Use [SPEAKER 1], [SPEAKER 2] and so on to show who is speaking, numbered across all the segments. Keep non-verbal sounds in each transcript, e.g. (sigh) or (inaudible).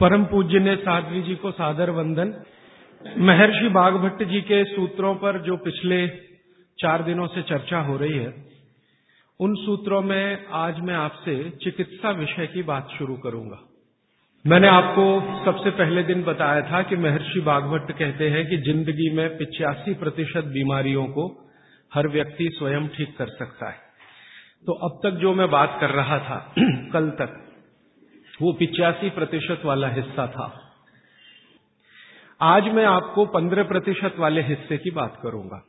[SPEAKER 1] परम पूज्य ने साध्वी जी को सादर वंदन। महर्षि बागभट्ट जी के सूत्रों पर जो पिछले चार दिनों से चर्चा हो रही है, उन सूत्रों में आज मैं आपसे चिकित्सा विषय की बात शुरू करूँगा। मैंने आपको सबसे पहले दिन बताया था कि महर्षि बागभट्ट कहते हैं कि ज़िंदगी में पिचासी प्रतिशत बीमारियों को हर व्यक्ति स्वयं ठीक कर सकता है। तो अब तक जो मैं बात कर रहा था, (clears throat) कल तक वो पिचासी प्रतिशत वाला हिस्सा था। आज मैं आपको पंद्रह प्रतिशत वाले हिस्से की बात करूँगा।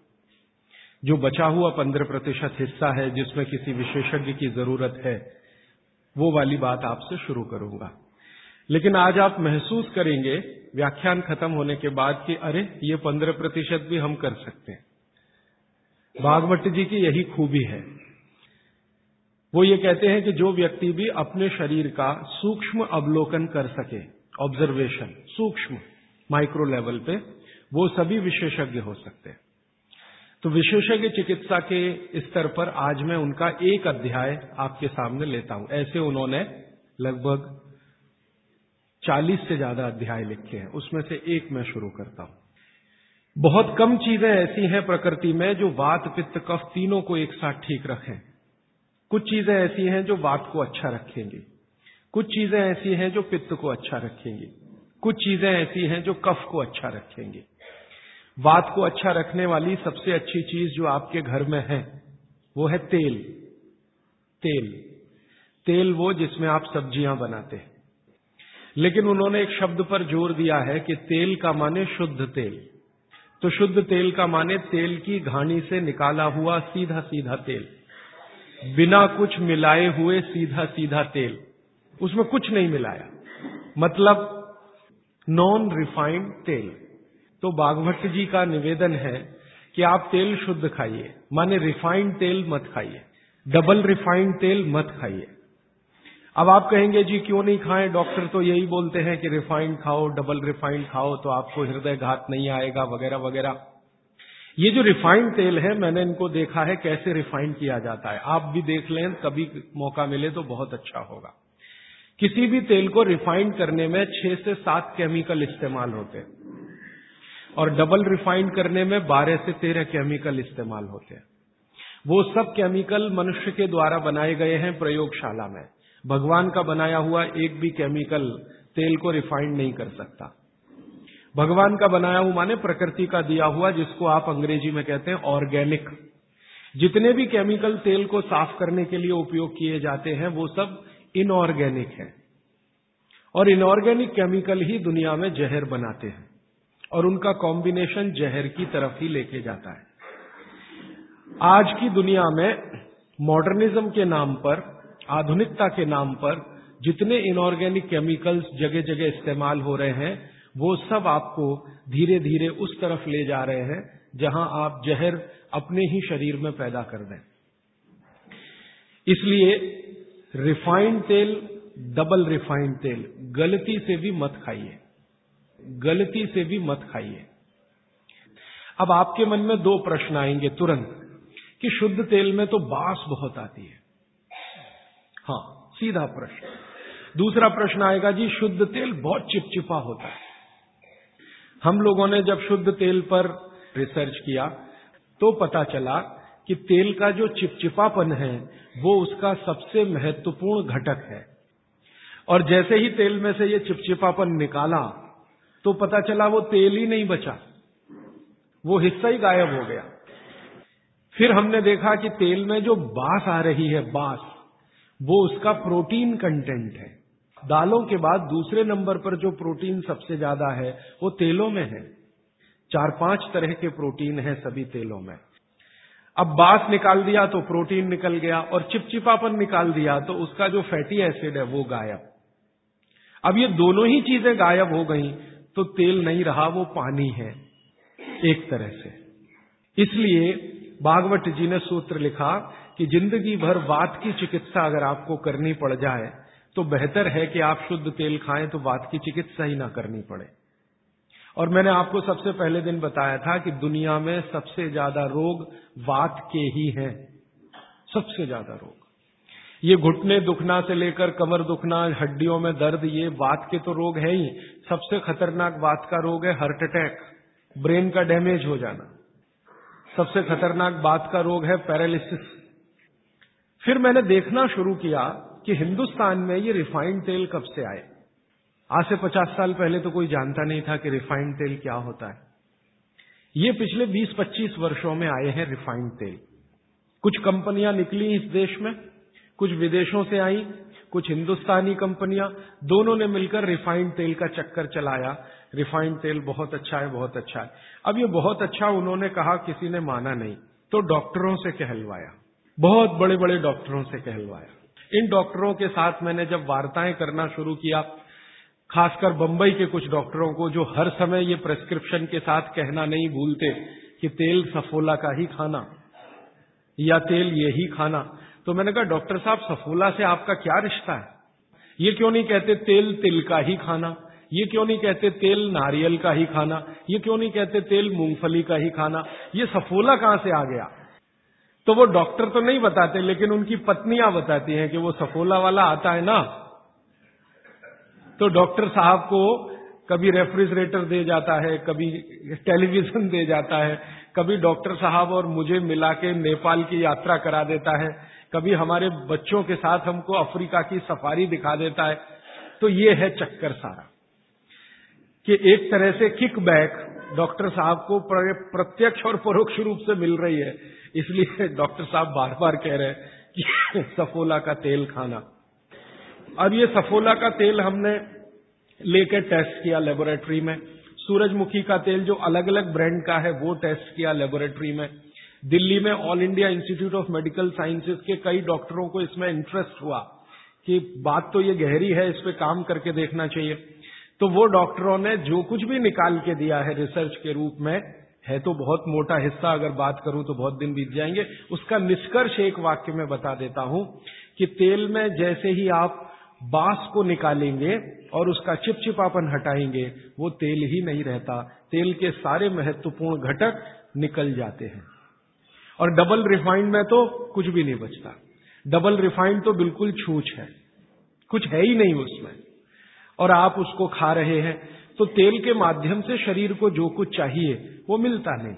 [SPEAKER 1] जो बचा हुआ पंद्रह प्रतिशत हिस्सा है, जिसमें किसी विशेषज्ञ की ज़रूरत है, वो वाली बात आपसे शुरू करूँगा। लेकिन आज आप महसूस करेंगे, व्याख्यान खत्म होने के बाद कि अरे, ये पंद्रह प्रतिशत भी हम कर सकते हैं। भागवत जी की यही खूबी है। वो ये कहते हैं कि जो व्यक्ति भी अपने शरीर का सूक्ष्म अवलोकन कर सके ऑब्जर्वेशन सूक्ष्म माइक्रो लेवल पे, वो सभी विशेषज्ञ हो सकते हैं। तो विशेषज्ञ चिकित्सा के स्तर पर आज मैं उनका एक अध्याय आपके सामने लेता हूँ। ऐसे उन्होंने लगभग 40 से ज़्यादा अध्याय लिखे हैं। उसमें से एक मैं शुरू करता हूँ। बहुत कम चीज़ें ऐसी हैं प्रकृति में जो वात, पित्त, कफ तीनों को एक साथ ठीक रखें। कुछ चीज़ें ऐसी हैं जो वात को अच्छा रखेंगी। कुछ चीज़ें ऐसी हैं जो पित्त को अच्छा रखेंगी। कुछ चीज़ें ऐसी हैं जो कफ को अच्छा रखेंगी। वात को अच्छा रखने वाली सबसे अच्छी चीज़ जो आपके घर में है, वो है तेल। तेल। तेल वो जिसमें आप सब्ज़ियाँ बनाते हैं। लेकिन उन्होंने एक शब्द पर ज़ोर दिया है कि तेल का माने शुद्ध तेल। तो शुद्ध तेल का माने तेल की घानी से निकाला हुआ सीधा सीधा तेल। बिना कुछ मिलाए हुए सीधा सीधा तेल। उसमें कुछ नहीं मिलाया। मतलब नॉन रिफाइंड तेल। तो बागभट्ट जी का निवेदन है कि आप तेल शुद्ध खाइए। माने रिफाइंड तेल मत खाइए। डबल रिफाइंड तेल मत खाइए। अब आप कहेंगे, जी, क्यों नहीं खाएँ? डॉक्टर तो यही बोलते हैं कि रिफाइंड खाओ डबल रिफाइंड खाओ तो आपको हृदय घात नहीं आएगा, वगैरह वगैरह। ये जो रिफाइंड तेल है, मैंने इनको देखा है कैसे रिफाइंड किया जाता है। आप भी देख लें, कभी मौका मिले तो बहुत अच्छा होगा। किसी भी तेल को रिफाइंड करने में छह से सात केमिकल इस्तेमाल होते हैं। और डबल रिफाइंड करने में बारह से तेरह केमिकल इस्तेमाल होते हैं। वो सब केमिकल मनुष्य के द्वारा बनाए गए हैं प्रयोगशाला में। भगवान का बनाया हुआ एक भी केमिकल तेल को रिफाइंड नहीं कर सकता। भगवान का बनाया हुआ माने प्रकृति का दिया हुआ, जिसको आप अंग्रेज़ी में कहते हैं ऑर्गेनिक। जितने भी केमिकल तेल को साफ़ करने के लिए उपयोग किए जाते हैं, वो सब इनऑर्गेनिक है। और इनऑर्गेनिक केमिकल ही दुनिया में जहर बनाते हैं। और उनका कॉम्बिनेशन जहर की तरफ़ ही लेके जाता है। आज की दुनिया में मॉडर्निज्म के नाम पर, आधुनिकता के नाम पर, जितने इनऑर्गेनिक केमिकल्स जगह जगह इस्तेमाल हो रहे हैं वो सब आपको धीरे धीरे उस तरफ़ ले जा रहे हैं, जहाँ आप जहर अपने ही शरीर में पैदा कर दें। इसलिए रिफाइंड तेल, डबल रिफाइंड तेल, गलती से भी मत खाइए। गलती से भी मत खाइए। अब आपके मन में दो प्रश्न आएँगे तुरंत, कि शुद्ध तेल में तो बास बहुत आती है। हाँ सीधा प्रश्न। दूसरा प्रश्न आएगा, जी, शुद्ध तेल बहुत चिपचिपा होता है। हम लोगों ने जब शुद्ध तेल पर रिसर्च किया तो पता चला कि तेल का जो चिपचिपापन है, वो उसका सबसे महत्वपूर्ण घटक है। और जैसे ही तेल में से ये चिपचिपापन निकाला तो पता चला वो तेल ही नहीं बचा। वो हिस्सा ही गायब हो गया। फिर हमने देखा कि तेल में जो बास आ रही है, बास, वो उसका प्रोटीन कंटेंट है। दालों के बाद दूसरे नंबर पर जो प्रोटीन सबसे ज़्यादा है, वो तेलों में है। चार पाँच तरह के प्रोटीन है सभी तेलों में। अब बास निकाल दिया तो प्रोटीन निकल गया और चिपचिपापन निकाल दिया तो उसका जो फैटी एसिड है, वो गायब। अब ये दोनों ही चीज़ें गायब हो गई तो तेल नहीं रहा, वो पानी है, एक तरह से। इसलिए भागवत जी ने सूत्र लिखा कि ज़िंदगी भर वात की चिकित्सा अगर आपको करनी पड़ जाए तो बेहतर है कि आप शुद्ध तेल खाएँ तो वात की चिकित्सा ही ना करनी पड़े। और मैंने आपको सबसे पहले दिन बताया था कि दुनिया में सबसे ज़्यादा रोग वात के ही हैं। सबसे ज़्यादा रोग। ये घुटने दुखना से लेकर कमर दुखना, हड्डियों में दर्द, ये बात के तो रोग है ही। सबसे खतरनाक बात का रोग है हार्ट अटैक, ब्रेन का डैमेज हो जाना। सबसे खतरनाक बात का रोग है पैरालिसिस। फिर मैंने देखना शुरू किया कि हिंदुस्तान में ये रिफाइंड तेल कब से आए? आज से पचास साल पहले तो कोई जानता नहीं था कि रिफाइंड तेल क्या होता है। ये पिछले 20-25 वर्षों में आए हैं रिफाइंड तेल। कुछ कंपनियाँ निकली इस देश में, कुछ विदेशों से आई, कुछ हिंदुस्तानी कंपनियाँ, दोनों ने मिलकर रिफाइंड तेल का चक्कर चलाया। रिफाइंड तेल बहुत अच्छा है, बहुत अच्छा है। अब ये बहुत अच्छा उन्होंने कहा, किसी ने माना नहीं तो डॉक्टरों से कहलवाया। बहुत बड़े बड़े डॉक्टरों से कहलवाया। इन डॉक्टरों के साथ मैंने जब वार्ताएँ करना शुरू किया, खासकर बंबई के कुछ डॉक्टरों को, जो हर समय ये प्रेस्क्रिप्शन के साथ कहना नहीं भूलते कि तेल सफोला का ही खाना या तेल ये ही खाना। तो मैंने कहा, डॉक्टर साहब, सफोला से आपका क्या रिश्ता है? ये क्यों नहीं कहते तेल तिल का ही खाना? ये क्यों नहीं कहते तेल नारियल का ही खाना? ये क्यों नहीं कहते तेल मूंगफली का ही खाना? ये सफोला कहाँ से आ गया? तो वो डॉक्टर तो नहीं बताते, लेकिन उनकी पत्नियाँ बताती हैं कि वो सफोला वाला आता है ना। तो डॉक्टर साहब को कभी रेफ्रिजरेटर दे जाता है, कभी टेलीविज़न दे जाता है, कभी डॉक्टर साहब और मुझे मिला के नेपाल की यात्रा करा देता है, कभी हमारे बच्चों के साथ हमको अफ्रीका की सफारी दिखा देता है। तो ये है चक्कर सारा। कि एक तरह से किक बैक डॉक्टर साहब को प्रत्यक्ष और परोक्ष रूप से मिल रही है। इसलिए डॉक्टर साहब बार बार कह रहे हैं कि सफोला का तेल खाना। अब ये सफोला का तेल हमने लेकर टेस्ट किया लेबोरेटरी में। सूरजमुखी का तेल जो अलग अलग ब्रांड का है, वो टेस्ट किया लेबोरेटरी में। दिल्ली में All India Institute of Medical Sciences के कई डॉक्टरों को इसमें इंटरेस्ट हुआ कि बात तो ये गहरी है, इस पर काम करके देखना चाहिए। तो वो डॉक्टरों ने जो कुछ भी निकाल के दिया है रिसर्च के रूप में है तो बहुत मोटा हिस्सा अगर बात करूँ तो बहुत दिन बीत जाएँगे। उसका निष्कर्ष एक वाक्य में बता देता हूँ कि तेल में जैसे ही आप बाँस को निकालेंगे और उसका चिपचिपापन हटाएँगे, वो तेल ही नहीं रहता। तेल के सारे महत्वपूर्ण घटक निकल जाते हैं। और डबल रिफाइंड में तो कुछ भी नहीं बचता। डबल रिफाइंड तो बिल्कुल छूछ है। कुछ है ही नहीं उसमें। और आप उसको खा रहे हैं। तो तेल के माध्यम से शरीर को जो कुछ चाहिए, वो मिलता नहीं।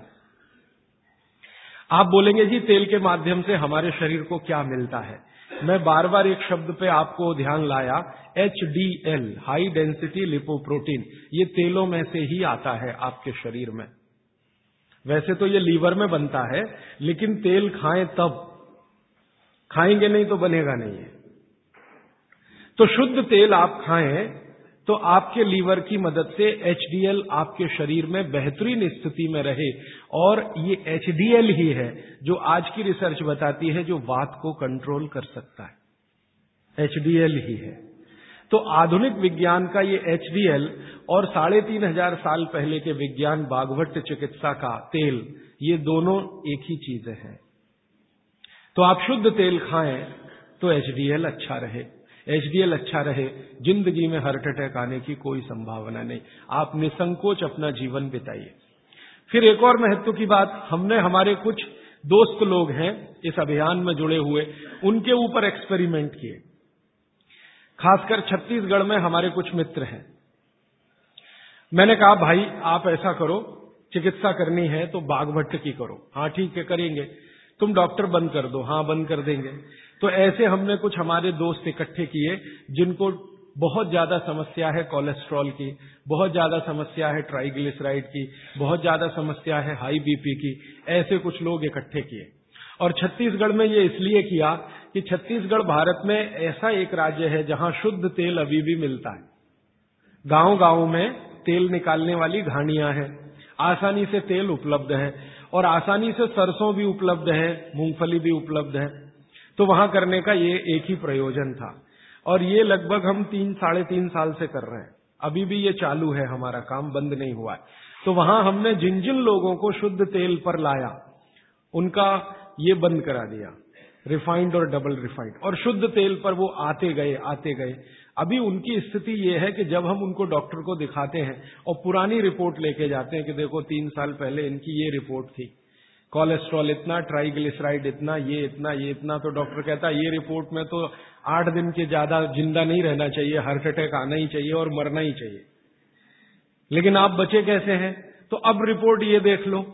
[SPEAKER 1] आप बोलेंगे, जी, तेल के माध्यम से हमारे शरीर को क्या मिलता है? मैं बार बार एक शब्द पे आपको ध्यान लाया H D L high density lipoprotein ये तेलों में से ही आता है आपके शरीर में। वैसे तो ये लीवर में बनता है, लेकिन तेल खाएँ तब। खाएँगे नहीं तो बनेगा नहीं है तो शुद्ध तेल आप खाएँ तो आपके लीवर की मदद से एचडीएल आपके शरीर में बेहतरीन स्थिति में रहे और ये एचडीएल ही है जो आज की रिसर्च बताती है जो वात को कंट्रोल कर सकता है। एचडीएल ही है। तो आधुनिक विज्ञान का ये एचडीएल और साढ़े तीन हज़ार साल पहले के विज्ञान बागवट चिकित्सा का तेल, ये दोनों एक ही चीज़ें हैं। तो आप शुद्ध तेल खाएँ तो एचडीएल अच्छा रहे। एचडीएल अच्छा रहे, ज़िंदगी में हार्ट अटैक आने की कोई संभावना नहीं। आप निसंकोच अपना जीवन बिताइए। फिर एक और महत्व की बात, हमने हमारे कुछ दोस्त लोग हैं, इस अभियान में जुड़े हुए, उनके ऊपर एक्सपेरिमेंट किए। खासकर छत्तीसगढ़ में हमारे कुछ मित्र हैं। मैंने कहा, भाई, आप ऐसा करो, चिकित्सा करनी है तो बागभट्ट की करो। हाँ ठीक है, करेंगे। तुम डॉक्टर बंद कर दो। हाँ बंद कर देंगे। तो ऐसे हमने कुछ हमारे दोस्त इकट्ठे किए, जिनको बहुत ज़्यादा समस्या है कोलेस्ट्रॉल की, बहुत ज़्यादा समस्या है ट्राइग्लिसराइड की, बहुत ज़्यादा समस्या है हाई बीपी की, ऐसे कुछ लोग इकट्ठे किए। और छत्तीसगढ़ में ये इसलिए किया कि छत्तीसगढ़ भारत में ऐसा एक राज्य है जहाँ शुद्ध तेल अभी भी मिलता है। गाँव गाँव में तेल निकालने वाली घानियाँ हैं, आसानी से तेल उपलब्ध है, और आसानी से सरसों भी उपलब्ध है, मूंगफली भी उपलब्ध है। तो वहाँ करने का ये एक ही प्रयोजन था। और ये लगभग हम तीन, साढ़े तीन साल से कर रहे हैं। अभी भी ये चालू है, हमारा काम बंद नहीं हुआ है। तो वहाँ हमने जिन जिन लोगों को शुद्ध तेल पर लाया, उनका ये बंद करा दिया। रिफाइंड और डबल रिफाइंड। और शुद्ध तेल पर वो आते गए आते गए। अभी उनकी स्थिति ये है कि जब हम उनको डॉक्टर को दिखाते हैं और पुरानी रिपोर्ट लेके जाते हैं कि देखो तीन साल पहले इनकी ये रिपोर्ट थी। कोलेस्ट्रॉल इतना, ट्राइग्लिसराइड इतना, ये इतना ये इतना तो डॉक्टर कहता है, ये रिपोर्ट में तो आठ दिन के ज़्यादा ज़िंदा नहीं रहना चाहिए, हार्ट अटैक आना ही चाहिए और मरना ही चाहिए। लेकिन आप बचे कैसे हैं? तो अब रिपोर्ट ये देख लो।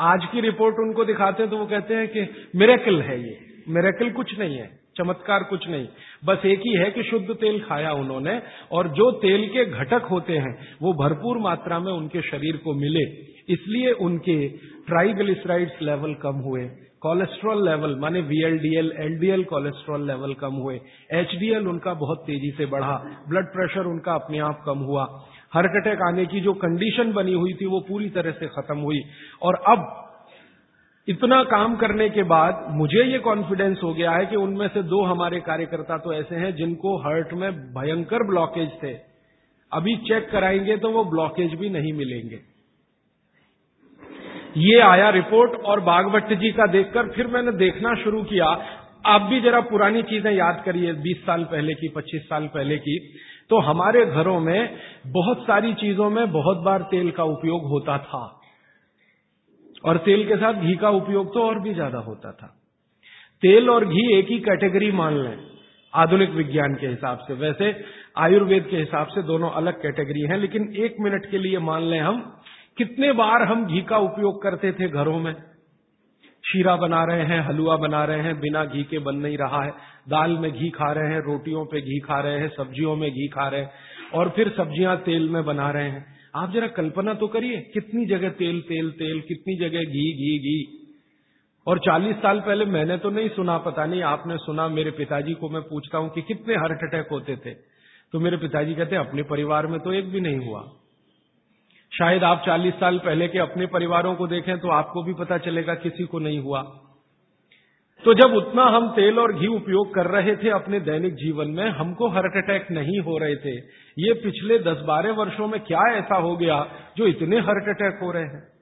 [SPEAKER 1] आज की रिपोर्ट उनको दिखाते हैं तो वो कहते हैं कि मेरेकल है ये। मेरेकल कुछ नहीं है। चमत्कार कुछ नहीं। बस एक ही है कि शुद्ध तेल खाया उन्होंने और जो तेल के घटक होते हैं, वो भरपूर मात्रा में उनके शरीर को मिले। इसलिए उनके ट्राइग्लिसराइड्स लेवल कम हुए कोलेस्ट्रॉल लेवल माने वीएलडीएल एलडीएल कोलेस्ट्रॉल लेवल कम हुए। एचडीएल उनका बहुत तेज़ी से बढ़ा ब्लड प्रेशर उनका अपने आप कम हुआ। हार्ट अटैक आने की जो कंडीशन बनी हुई थी, वो पूरी तरह से खत्म हुई। और अब इतना काम करने के बाद मुझे ये कॉन्फिडेंस हो गया है कि उनमें से दो हमारे कार्यकर्ता तो ऐसे हैं जिनको हार्ट में भयंकर ब्लॉकेज थे। अभी चेक कराएँगे तो वो ब्लॉकेज भी नहीं मिलेंगे। ये आया रिपोर्ट और बागवट जी का देखकर फिर मैंने देखना शुरू किया। आप भी जरा पुरानी चीज़ें याद करिए 20 साल पहले की 25 साल पहले की। तो हमारे घरों में बहुत सारी चीज़ों में बहुत बार तेल का उपयोग होता था। और तेल के साथ घी का उपयोग तो और भी ज़्यादा होता था। तेल और घी एक ही कैटेगरी मान लें, आधुनिक विज्ञान के हिसाब से। वैसे आयुर्वेद के हिसाब से दोनों अलग कैटेगरी हैं, लेकिन एक मिनट के लिए मान लें हम, कितने बार हम घी का उपयोग करते थे घरों में? शीरा बना रहे हैं, हलवा बना रहे हैं, बिना घी के बन नहीं रहा है। दाल में घी खा रहे हैं, रोटियों पे घी खा रहे हैं, सब्जियों में घी खा रहे हैं, और फिर सब्ज़ियाँ तेल में बना रहे हैं। आप जरा कल्पना तो करिए, कितनी जगह तेल तेल तेल, कितनी जगह घी घी घी। और 40 साल पहले मैंने तो नहीं सुना, पता नहीं आपने सुना, मेरे पिताजी को मैं पूछता हूँ कि कितने हार्ट अटैक होते थे। तो मेरे पिताजी कहते अपने परिवार में तो एक भी नहीं हुआ। शायद आप 40 साल पहले के अपने परिवारों को देखें तो आपको भी पता चलेगा किसी को नहीं हुआ। तो जब उतना हम तेल और घी उपयोग कर रहे थे अपने दैनिक जीवन में, हमको हार्ट अटैक नहीं हो रहे थे। ये पिछले दस बारह वर्षों में क्या ऐसा हो गया जो इतने हार्ट अटैक हो रहे हैं?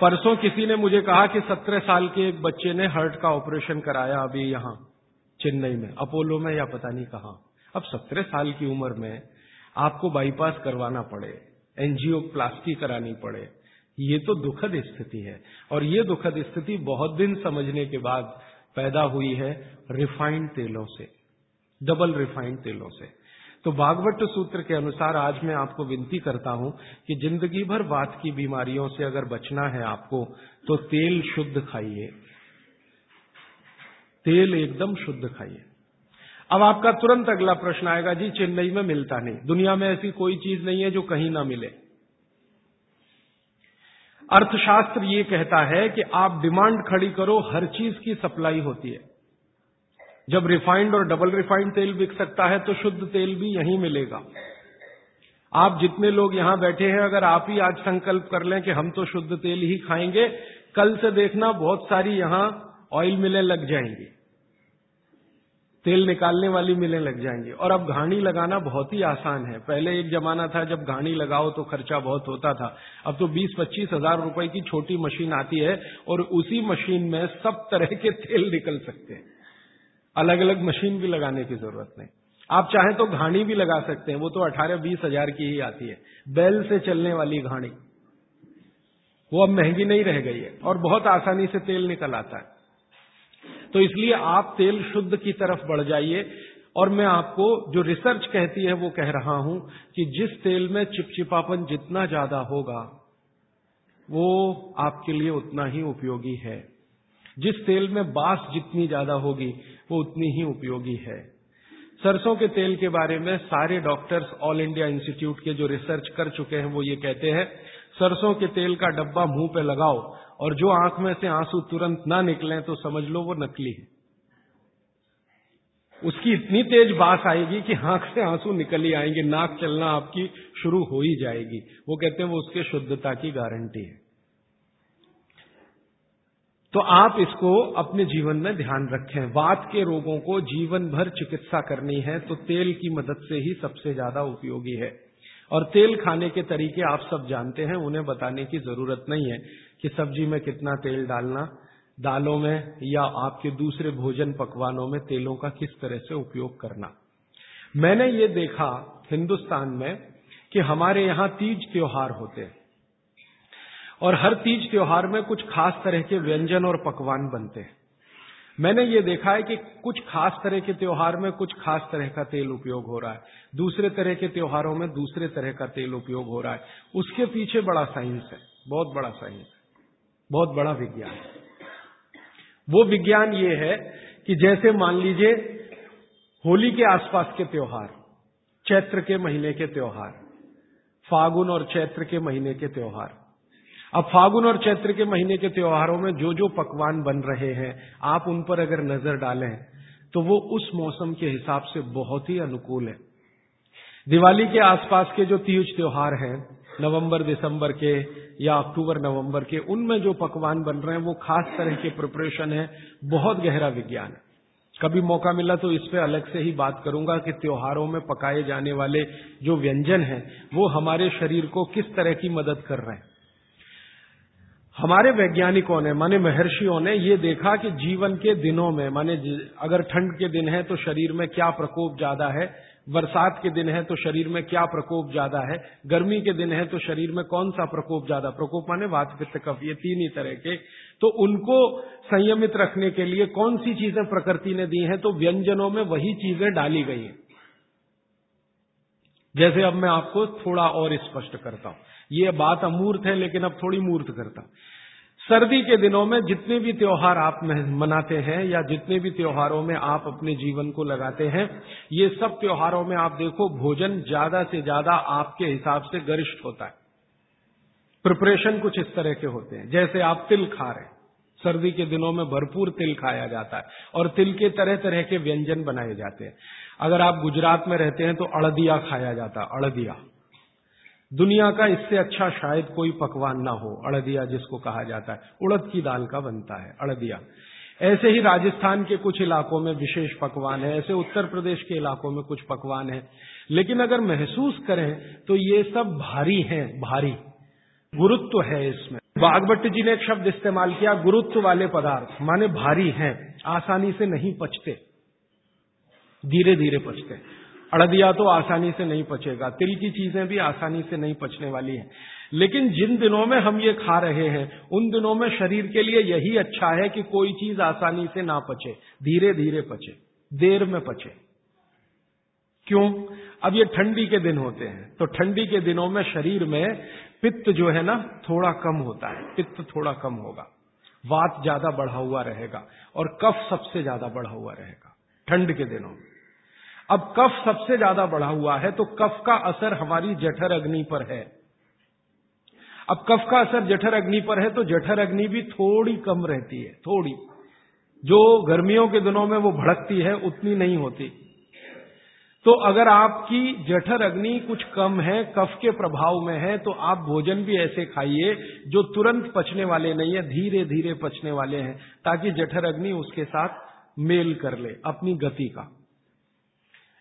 [SPEAKER 1] परसों किसी ने मुझे कहा कि 17 साल के एक बच्चे ने हार्ट का ऑपरेशन कराया अभी यहाँ, चेन्नई में। अपोलो में या पता नहीं कहा। अब 17 साल की उम्र में आपको बाईपास करवाना पड़े एनजीओ प्लास्टी करानी पड़े। ये तो दुखद स्थिति है। और ये दुखद स्थिति बहुत दिन समझने के बाद पैदा हुई है रिफाइंड तेलों से, डबल रिफाइंड तेलों से। तो भागवत सूत्र के अनुसार आज मैं आपको विनती करता हूँ कि ज़िंदगी भर बात की बीमारियों से अगर बचना है आपको तो तेल शुद्ध खाइए। तेल एकदम शुद्ध खाइए। अब आपका तुरंत अगला प्रश्न आएगा, जी, चेन्नई में मिलता नहीं। दुनिया में ऐसी कोई चीज़ नहीं है जो कहीं ना मिले। अर्थशास्त्र ये कहता है कि आप डिमांड खड़ी करो, हर चीज़ की सप्लाई होती है। जब रिफाइंड और डबल रिफाइंड तेल बिक सकता है तो शुद्ध तेल भी यहीं मिलेगा। आप जितने लोग यहाँ बैठे हैं, अगर आप ही आज संकल्प कर लें कि हम तो शुद्ध तेल ही खाएँगे, कल से देखना बहुत सारी यहाँ ऑयल मिलें लग जाएँगी। तेल निकालने वाली मिलें लग जाएँगी। और अब घाणी लगाना बहुत ही आसान है। पहले एक जमाना था जब घाणी लगाओ तो खर्चा बहुत होता था। अब तो बीस पच्चीस हज़ार रुपए की छोटी मशीन आती है और उसी मशीन में सब तरह के तेल निकल सकते हैं। अलग अलग मशीन भी लगाने की ज़रूरत नहीं। आप चाहें तो घाणी भी लगा सकते हैं। वो तो अठारह बीस हज़ार की ही आती है। बैल से चलने वाली घाणी। वो अब महँगी नहीं रह गई है और बहुत आसानी से तेल निकल आता है। तो इसलिए आप तेल शुद्ध की तरफ़ बढ़ जाइए। और मैं आपको जो रिसर्च कहती है, वो कह रहा हूँ कि जिस तेल में चिपचिपापन जितना ज़्यादा होगा, वो आपके लिए उतना ही उपयोगी है। जिस तेल में बास जितनी ज़्यादा होगी, वो उतनी ही उपयोगी है। सरसों के तेल के बारे में सारे डॉक्टर्स ऑल इंडिया इंस्टीट्यूट के जो रिसर्च कर चुके हैं, वो ये कहते हैं, सरसों के तेल का डब्बा मुँह पे लगाओ और जो आँख में से आँसू तुरंत ना निकले तो समझ लो वो नकली है। उसकी इतनी तेज बास आएगी कि आँख से आँसू निकल ही आएँगे, नाक चलना आपकी शुरू हो ही जाएगी। वो कहते हैं वो उसके शुद्धता की गारंटी है। तो आप इसको अपने जीवन में ध्यान रखें। वात के रोगों को जीवन भर चिकित्सा करनी है तो तेल की मदद से ही सबसे ज़्यादा उपयोगी है। और तेल खाने के तरीके आप सब जानते हैं, उन्हें बताने की ज़रूरत नहीं है। कि सब्ज़ी में कितना तेल डालना, दालों में या आपके दूसरे भोजन पकवानों में तेलों का किस तरह से उपयोग करना। मैंने ये देखा हिंदुस्तान में कि हमारे यहाँ तीज त्योहार होते हैं। और हर तीज त्योहार में कुछ खास तरह के व्यंजन और पकवान बनते हैं। मैंने ये देखा है कि कुछ खास तरह के त्योहार में कुछ खास तरह का तेल उपयोग हो रहा है। दूसरे तरह के त्योहारों में दूसरे तरह का तेल उपयोग हो रहा है। उसके पीछे बड़ा साइंस है, बहुत बड़ा साइंस है। बहुत बड़ा विज्ञान। वो विज्ञान ये है कि जैसे मान लीजिए, होली के आसपास के त्योहार, चैत्र के महीने के त्योहार, फागुन और चैत्र के महीने के त्योहार। अब फागुन और चैत्र के महीने के त्योहारों में जो जो पकवान बन रहे हैं, आप उन पर अगर नज़र डालें तो वो उस मौसम के हिसाब से बहुत ही अनुकूल है। दिवाली के आसपास के जो तीज त्योहार हैं, नवंबर, दिसंबर के या अक्टूबर, नवंबर के, उनमें जो पकवान बन रहे हैं, वो खास तरह के प्रिपरेशन है, बहुत गहरा विज्ञान है। कभी मौका मिला तो इस पे अलग से ही बात करूँगा कि त्योहारों में पकाए जाने वाले जो व्यंजन हैं, वो हमारे शरीर को किस तरह की मदद कर रहे हैं। हमारे वैज्ञानिकों ने, माने महर्षियों ने ये देखा कि जीवन के दिनों में, माने अगर ठंड के दिन है तो शरीर में क्या प्रकोप ज़्यादा है बरसात के दिन है तो शरीर में क्या प्रकोप ज़्यादा है? गर्मी के दिन है तो शरीर में कौन सा प्रकोप ज़्यादा? प्रकोप माने वात पित्त कफ, ये तीन ही तरह के। तो उनको संयमित रखने के लिए कौन सी चीज़ें प्रकृति ने दी हैं? तो व्यंजनों में वही चीज़ें डाली गई हैं। जैसे अब मैं आपको थोड़ा और स्पष्ट करता हूँ। ये बात अमूर्त है, लेकिन अब थोड़ी मूर्त करता सर्दी के दिनों में जितने भी त्योहार आप मनाते हैं या जितने भी त्योहारों में आप अपने जीवन को लगाते हैं, ये सब त्योहारों में आप देखो, भोजन ज़्यादा से ज़्यादा आपके हिसाब से गरिष्ठ होता है। प्रिपरेशन कुछ इस तरह के होते हैं। जैसे आप तिल खा रहे हैं। सर्दी के दिनों में भरपूर तिल खाया जाता है और तिल के तरह तरह के व्यंजन बनाए जाते हैं। अगर आप गुजरात में रहते हैं तो अड़दिया खाया जाता है, अड़दिया। दुनिया का इससे अच्छा शायद कोई पकवान ना हो, अड़दिया जिसको कहा जाता है। उड़द की दाल का बनता है, अड़दिया। ऐसे ही राजस्थान के कुछ इलाकों में विशेष पकवान है, ऐसे उत्तर प्रदेश के इलाकों में कुछ पकवान है। लेकिन अगर महसूस करें तो ये सब भारी हैं, भारी। गुरुत्व है इसमें। बागभट्ट जी ने एक शब्द इस्तेमाल किया, गुरुत्व वाले पदार्थ, माने भारी हैं, आसानी से नहीं पचते। धीरे धीरे पचते। अड़दिया तो आसानी से नहीं पचेगा, तिल की चीज़ें भी आसानी से नहीं पचने वाली हैं। लेकिन जिन दिनों में हम ये खा रहे हैं, उन दिनों में शरीर के लिए यही अच्छा है कि कोई चीज़ आसानी से ना पचे धीरे धीरे पचे, देर में पचे। क्यों? अब ये ठंडी के दिन होते हैं तो ठंडी के दिनों में शरीर में पित्त जो है ना, थोड़ा कम होता है, पित्त थोड़ा कम होगा, वात ज़्यादा बढ़ा हुआ रहेगा और कफ सबसे ज़्यादा बढ़ा हुआ रहेगा, ठंड के दिनों में। अब कफ सबसे ज़्यादा बढ़ा हुआ है तो कफ का असर हमारी जठर अग्नि पर है। अब कफ का असर जठर अग्नि पर है तो जठर अग्नि भी थोड़ी कम रहती है, थोड़ी। जो गर्मियों के दिनों में वो भड़कती है, उतनी नहीं होती। तो अगर आपकी जठर अग्नि कुछ कम है, कफ के प्रभाव में है तो आप भोजन भी ऐसे खाइए जो तुरंत पचने वाले नहीं है धीरे धीरे पचने वाले हैं, ताकि जठर अग्नि उसके साथ मेल कर ले, अपनी गति का।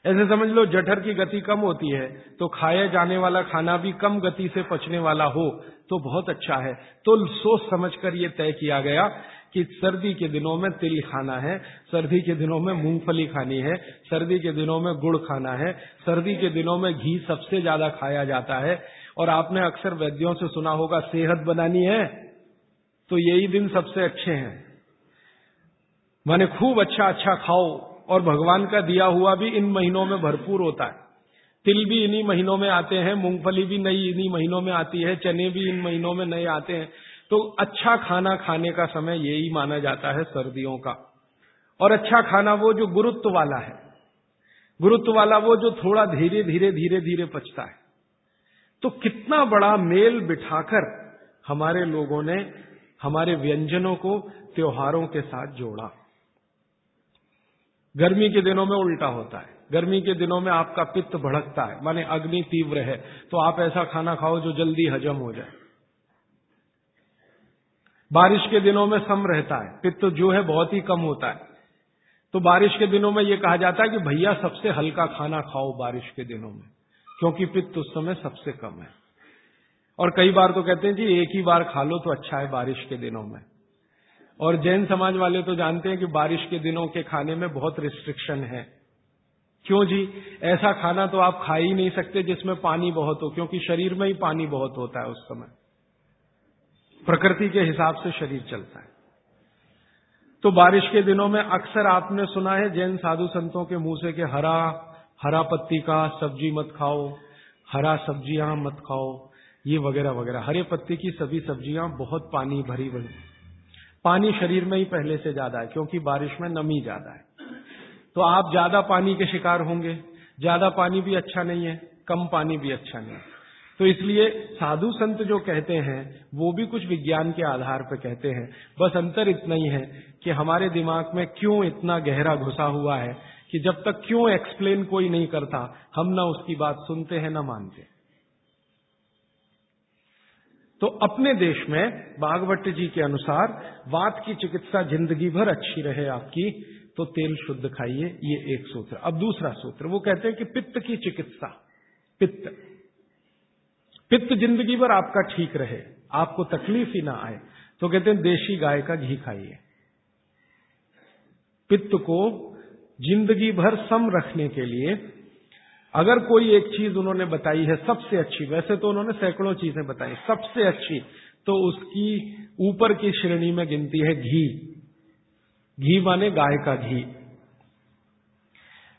[SPEAKER 1] ऐसे समझ लो जठर की गति कम होती है तो खाया जाने वाला खाना भी कम गति से पचने वाला हो तो बहुत अच्छा है। तो सोच समझकर ये तय किया गया कि सर्दी के दिनों में तिल खाना है, सर्दी के दिनों में मूंगफली खानी है, सर्दी के दिनों में गुड़ खाना है, सर्दी के दिनों में घी सबसे ज़्यादा खाया जाता है। और आपने अक्सर वैद्यों से सुना होगा, सेहत बनानी है तो यही दिन सबसे अच्छे हैं। माने खूब अच्छा अच्छा खाओ और भगवान का दिया हुआ भी इन महीनों में भरपूर होता है। तिल भी इन्हीं महीनों में आते हैं, मूंगफली भी नई इन्हीं महीनों में आती है, चने भी इन महीनों में नए आते हैं। तो अच्छा खाना खाने का समय यही माना जाता है सर्दियों का। और अच्छा खाना वो जो गुरुत्व वाला है, गुरुत्व वाला वो जो थोड़ा धीरे धीरे धीरे धीरे पचता है। तो कितना बड़ा मेल बिठाकर हमारे लोगों ने हमारे व्यंजनों को त्योहारों के साथ जोड़ा। गर्मी के दिनों में उल्टा होता है। गर्मी के दिनों में आपका पित्त भड़कता है, माने अग्नि तीव्र है तो आप ऐसा खाना खाओ जो जल्दी हजम हो जाए। बारिश के दिनों में सम रहता है, पित्त जो है बहुत ही कम होता है। तो बारिश के दिनों में यह कहा जाता है कि भैया सबसे हल्का खाना खाओ बारिश के दिनों में, क्योंकि पित्त उस समय सबसे कम है। और कई बार तो कहते हैं जी, एक ही बार खा लो तो अच्छा है बारिश के दिनों में। और जैन समाज वाले तो जानते हैं कि बारिश के दिनों के खाने में बहुत रिस्ट्रिक्शन है। क्यों जी? ऐसा खाना तो आप खा ही नहीं सकते जिसमें पानी बहुत हो, क्योंकि शरीर में ही पानी बहुत होता है उस समय। प्रकृति के हिसाब से शरीर चलता है। तो बारिश के दिनों में अक्सर आपने सुना है जैन साधु संतों के मुँह से कि हरा हरा पत्ती का सब्ज़ी मत खाओ, हरा सब्ज़ियाँ मत खाओ, ये वगैरह वगैरह। हरे पत्ती की सभी सब्ज़ियाँ बहुत पानी भरी भरी पानी शरीर में ही पहले से ज़्यादा है, क्योंकि बारिश में नमी ज़्यादा है। तो आप ज़्यादा पानी के शिकार होंगे, ज़्यादा पानी भी अच्छा नहीं है, कम पानी भी अच्छा नहीं है। तो इसलिए साधु संत जो कहते हैं, वो भी कुछ विज्ञान के आधार पर कहते हैं, बस अंतर इतना ही है कि हमारे दिमाग में क्यों इतना गहरा घुसा हुआ है कि जब तक क्यों एक्सप्लेन कोई नहीं करता, हम ना उसकी बात सुनते हैं, ना मानते। तो अपने देश में भागवत जी के अनुसार वात की चिकित्सा ज़िंदगी भर अच्छी रहे आपकी तो तेल शुद्ध खाइए, ये एक सूत्र। अब दूसरा सूत्र, वो कहते हैं कि पित्त की चिकित्सा। पित्त। पित्त ज़िंदगी भर आपका ठीक रहे, आपको तकलीफ़ ही ना आए तो कहते हैं देशी गाय का घी खाइए। पित्त को ज़िंदगी भर सम रखने के लिए अगर कोई एक चीज़ उन्होंने बताई है सबसे अच्छी, वैसे तो उन्होंने सैकड़ों चीज़ें बताई, सबसे अच्छी तो उसकी ऊपर की श्रेणी में गिनती है घी। घी माने गाय का घी।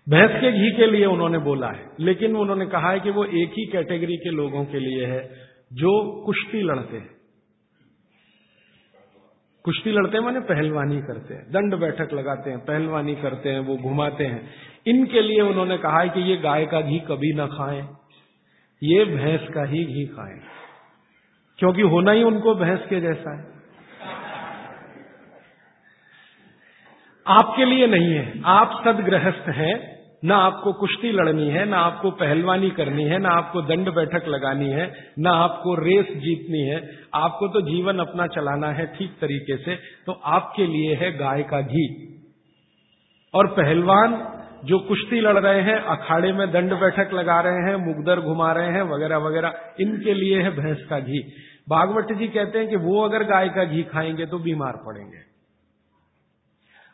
[SPEAKER 1] भैंस के घी के लिए उन्होंने बोला है, लेकिन उन्होंने कहा है कि वो एक ही कैटेगरी के लोगों के लिए है जो कुश्ती लड़ते हैं। कुश्ती लड़ते हैं माने पहलवानी करते हैं, दंड बैठक लगाते हैं, पहलवानी करते हैं, वो घुमाते हैं। इनके लिए उन्होंने कहा है कि ये गाय का घी कभी ना खाएँ, ये भैंस का ही घी खाएँ, क्योंकि होना ही उनको भैंस के जैसा है। आपके लिए नहीं है, आप सदगृहस्थ हैं ना आपको कुश्ती लड़नी है, ना आपको पहलवानी करनी है, ना आपको दंड बैठक लगानी है, ना आपको रेस जीतनी है। आपको तो जीवन अपना चलाना है ठीक तरीके से। तो आपके लिए है गाय का घी। और पहलवान जो कुश्ती लड़ रहे हैं, अखाड़े में दंड बैठक लगा रहे हैं, मुगदर घुमा रहे हैं, वगैरह वगैरह, इनके लिए है भैंस का घी। भागवत जी कहते हैं कि वो अगर गाय का घी खाएँगे तो बीमार पड़ेंगे।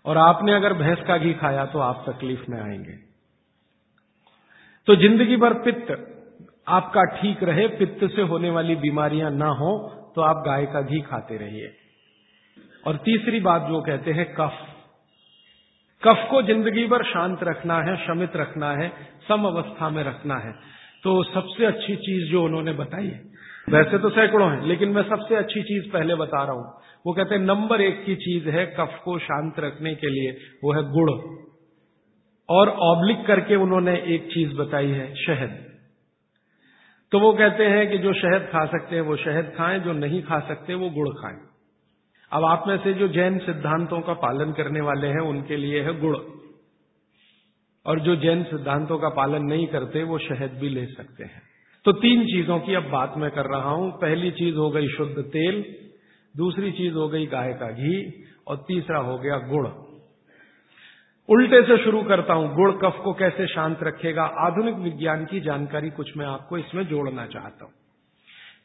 [SPEAKER 1] और आपने अगर भैंस का घी खाया तो आप तकलीफ़ में आएँगे। तो ज़िंदगी भर पित्त आपका ठीक रहे, पित्त से होने वाली बीमारियाँ ना हो तो आप गाय का घी खाते रहिए। और तीसरी बात जो कहते हैं, कफ। कफ को ज़िंदगी भर शांत रखना है, शमित रखना है, सम अवस्था में रखना है। तो सबसे अच्छी चीज़ जो उन्होंने बताई है, वैसे तो सैकड़ों हैं, लेकिन मैं सबसे अच्छी चीज़ पहले बता रहा हूँ। वो कहते हैं, नंबर एक की चीज़ है कफ को शांत रखने के लिए, वो है गुड़। और ऑब्लिक करके उन्होंने एक चीज़ बताई है, शहद। तो वो कहते हैं कि जो शहद खा सकते हैं, वो शहद खाएँ, जो नहीं खा सकते, वो गुड़ खाएँ। अब आप में से जो जैन सिद्धांतों का पालन करने वाले हैं, उनके लिए है गुड़। और जो जैन सिद्धांतों का पालन नहीं करते, वो शहद भी ले सकते हैं। तो तीन चीज़ों की अब बात मैं कर रहा हूँ। पहली चीज़ हो गई शुद्ध तेल, दूसरी चीज़ हो गई गाय का घी, और तीसरा हो गया गुड़। उल्टे से शुरू करता हूँ, गुड़ कफ को कैसे शांत रखेगा, आधुनिक विज्ञान की जानकारी कुछ मैं आपको इसमें जोड़ना चाहता हूँ।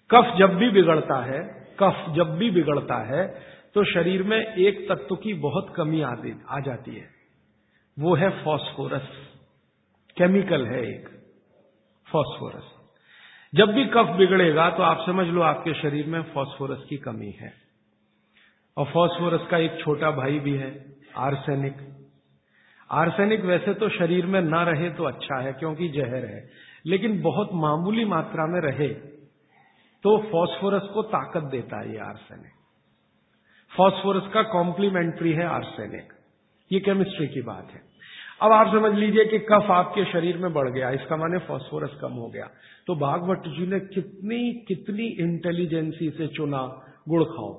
[SPEAKER 1] कफ जब भी बिगड़ता है, कफ जब भी बिगड़ता है तो शरीर में एक तत्व की बहुत कमी आ जाती है। वो है फॉस्फोरस। केमिकल है एक, फॉस्फोरस। जब भी कफ बिगड़ेगा तो आप समझ लो आपके शरीर में फॉस्फोरस की कमी है। और फॉस्फोरस का एक छोटा भाई भी है, आर्सेनिक। आर्सेनिक वैसे तो शरीर में ना रहे तो अच्छा है, क्योंकि जहर है, लेकिन बहुत मामूली मात्रा में रहे तो फॉस्फोरस को ताकत देता है ये आर्सेनिक। फॉस्फोरस का कॉम्प्लीमेंट्री है आर्सेनिक। ये केमिस्ट्री की बात है। अब आप समझ लीजिए कि कफ आपके शरीर में बढ़ गया, इसका माने फॉस्फोरस कम हो गया। तो भागवत जी ने कितनी कितनी इंटेलिजेंसी से चुना गुड़ खाओ।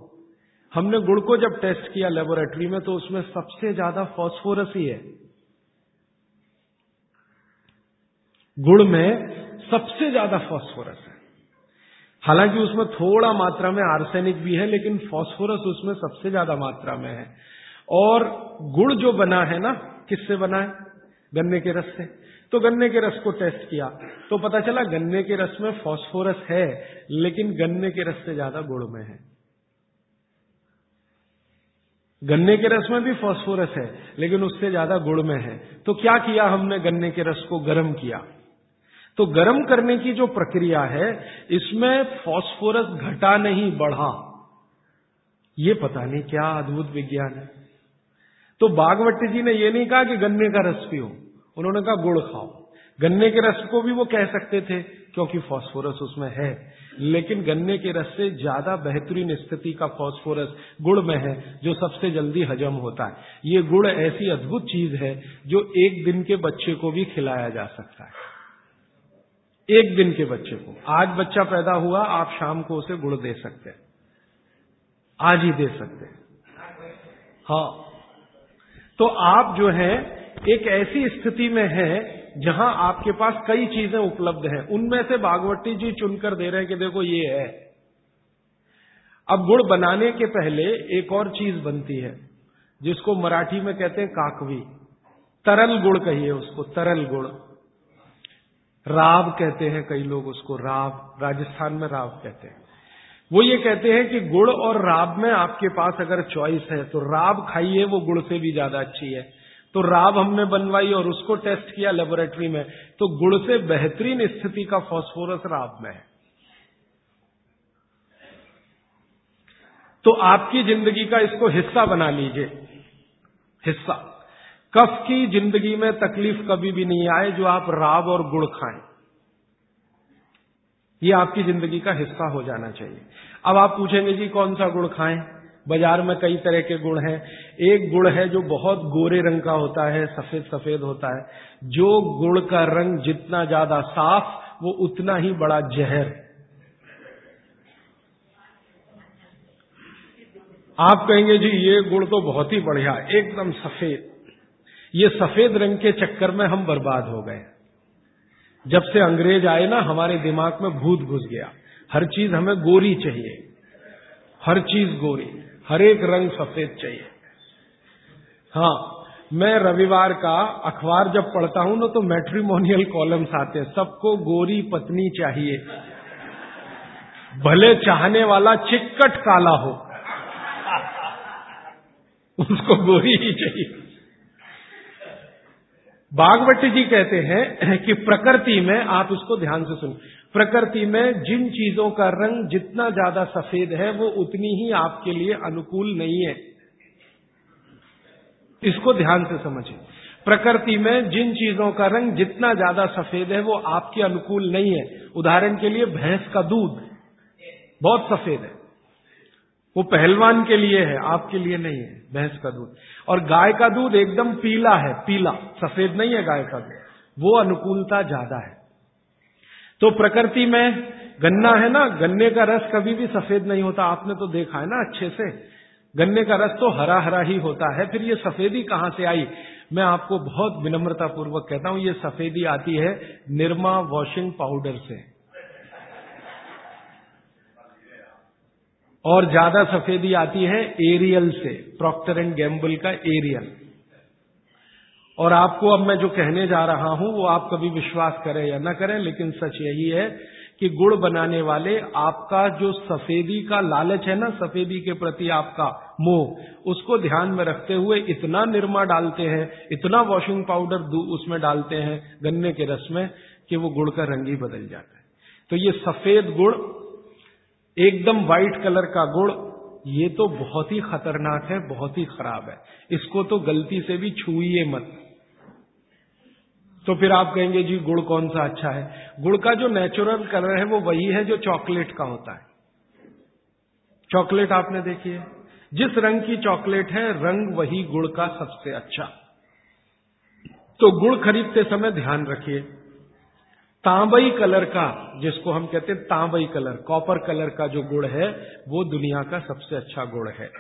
[SPEAKER 1] हमने गुड़ को जब टेस्ट किया लेबोरेटरी में तो उसमें सबसे ज़्यादा फॉस्फोरस ही है। गुड़ में सबसे ज़्यादा फॉस्फोरस है। हालाँकि उसमें थोड़ा मात्रा में आर्सेनिक भी है, लेकिन फॉस्फोरस उसमें सबसे ज़्यादा मात्रा में है। और गुड़ जो बना है ना, किससे बना है? गन्ने के रस से। तो गन्ने के रस को टेस्ट किया तो पता चला गन्ने के रस में फॉस्फोरस है, लेकिन गन्ने के रस से ज़्यादा गुड़ में है। गन्ने के रस में भी फॉस्फोरस है, लेकिन उससे ज़्यादा गुड़ में है। तो क्या किया हमने गन्ने के रस को गर्म किया? तो गर्म करने की जो प्रक्रिया है, इसमें फॉस्फोरस घटा नहीं, बढ़ा। ये पता नहीं क्या अद्भुत विज्ञान है। तो बागवती जी ने ये नहीं कहा कि गन्ने का रस पियो। उन्होंने कहा, गुड़ खाओ। गन्ने के रस को भी वो कह सकते थे, क्योंकि फॉस्फोरस उसमें है। लेकिन गन्ने के रस से ज़्यादा बेहतरीन स्थिति का फॉस्फोरस गुड़ में है, जो सबसे जल्दी हजम होता है। ये गुड़ ऐसी अद्भुत चीज़ है, जो एक दिन के बच्चे को भी खिलाया जा सकता है। एक दिन के बच्चे को। आज बच्चा पैदा हुआ, आप शाम को उसे गुड़ दे सकते हैं। आज ही दे सकते हैं। हाँ। तो आप जो है, एक ऐसी स्थिति में है जहाँ आपके पास कई चीज़ें उपलब्ध हैं, उनमें से बागवती जी चुनकर दे रहे हैं कि देखो ये है। अब गुड़ बनाने के पहले एक और चीज़ बनती है, जिसको मराठी में कहते हैं काकवी। तरल गुड़ कहिए उसको, तरल गुड़ राव कहते हैं कई लोग उसको, राव, राजस्थान में राव कहते हैं। वो ये कहते हैं कि गुड़ और राब में आपके पास अगर चॉइस है तो राब खाइए, वो गुड़ से भी ज़्यादा अच्छी है। तो राब हमने बनवाई और उसको टेस्ट किया लेबोरेटरी में। तो गुड़ से बेहतरीन स्थिति का फॉस्फोरस राब में है। तो आपकी ज़िंदगी का इसको हिस्सा बना लीजिए। हिस्सा। कफ की ज़िंदगी में तकलीफ़ कभी भी नहीं आए जो आप राब और गुड़ खाएँ। ये आपकी ज़िंदगी का हिस्सा हो जाना चाहिए। अब आप पूछेंगे जी, कौन सा गुड़ खाएँ? बाज़ार में कई तरह के गुड़ हैं। एक गुड़ है जो बहुत गोरे रंग का होता है सफ़ेद सफ़ेद होता है। जो गुड़ का रंग जितना ज़्यादा साफ़, वो उतना ही बड़ा जहर। आप कहेंगे, जी, ये गुड़ तो बहुत ही बढ़िया, एकदम सफ़ेद। ये सफ़ेद रंग के चक्कर में हम बर्बाद हो गए। जब से अंग्रेज़ आए ना, हमारे दिमाग में भूत घुस गया। हर चीज़ हमें गोरी चाहिए। हर चीज़ गोरी। हर एक रंग सफ़ेद चाहिए। हाँ मैं रविवार का अखबार जब पढ़ता हूँ ना तो मैट्रिमोनियल कॉलम्स आते हैं। सबको गोरी पत्नी चाहिए। भले चाहने वाला चिक्कट काला हो, उसको गोरी ही चाहिए। बागवती जी कहते हैं कि प्रकृति में, आप इसको ध्यान से सुन, प्रकृति में जिन चीज़ों का रंग जितना ज़्यादा सफ़ेद है, वो उतनी ही आपके लिए अनुकूल नहीं है। इसको ध्यान से समझिए प्रकृति में जिन चीज़ों का रंग जितना ज़्यादा सफ़ेद है, वो आपके अनुकूल नहीं है। उदाहरण के लिए भैंस का दूध बहुत सफ़ेद है। वो पहलवान के लिए है, आपके लिए नहीं है, भैंस का दूध। और गाय का दूध एकदम पीला है, पीला, सफ़ेद नहीं है गाय का दूध, वो अनुकूलता ज़्यादा है। तो प्रकृति में गन्ना है ना, गन्ने का रस कभी भी सफ़ेद नहीं होता, आपने तो देखा है ना अच्छे से। गन्ने का रस तो हरा हरा ही होता है, फिर ये सफेदी कहाँ से आई? मैं आपको बहुत विनम्रता पूर्वक कहता हूँ, ये सफेदी आती है निर्मा वॉशिंग पाउडर से। और ज़्यादा सफेदी आती है एरियल से प्रॉक्टर एंड गैम्बल का एरियल। और आपको अब मैं जो कहने जा रहा हूँ, वो आप कभी विश्वास करें या न करें, लेकिन सच यही है कि गुड़ बनाने वाले, आपका जो सफेदी का लालच है ना, सफेदी के प्रति आपका मोह, उसको ध्यान में रखते हुए इतना निरमा डालते हैं, इतना वॉशिंग पाउडर उसमें डालते हैं गन्ने के रस में, कि वो गुड़ का रंग ही बदल जाता है। तो ये सफ़ेद गुड़ एकदम व्हाइट कलर का गुड़, ये तो बहुत ही खतरनाक है, बहुत ही खराब है। इसको तो गलती से भी छुइए मत। तो फिर आप कहेंगे, जी, गुड़ कौन सा अच्छा है? गुड़ का जो नेचुरल कलर है, वो वही है जो चॉकलेट का होता है। चॉकलेट आपने देखी है? जिस रंग की चॉकलेट है, रंग वही गुड़ का सबसे अच्छा। तो गुड़ खरीदते समय ध्यान रखिए। तांबई कलर का, जिसको हम कहते हैं तांबई कलर, कॉपर कलर का जो गुड़ है, वो दुनिया का सबसे अच्छा गुड़ है।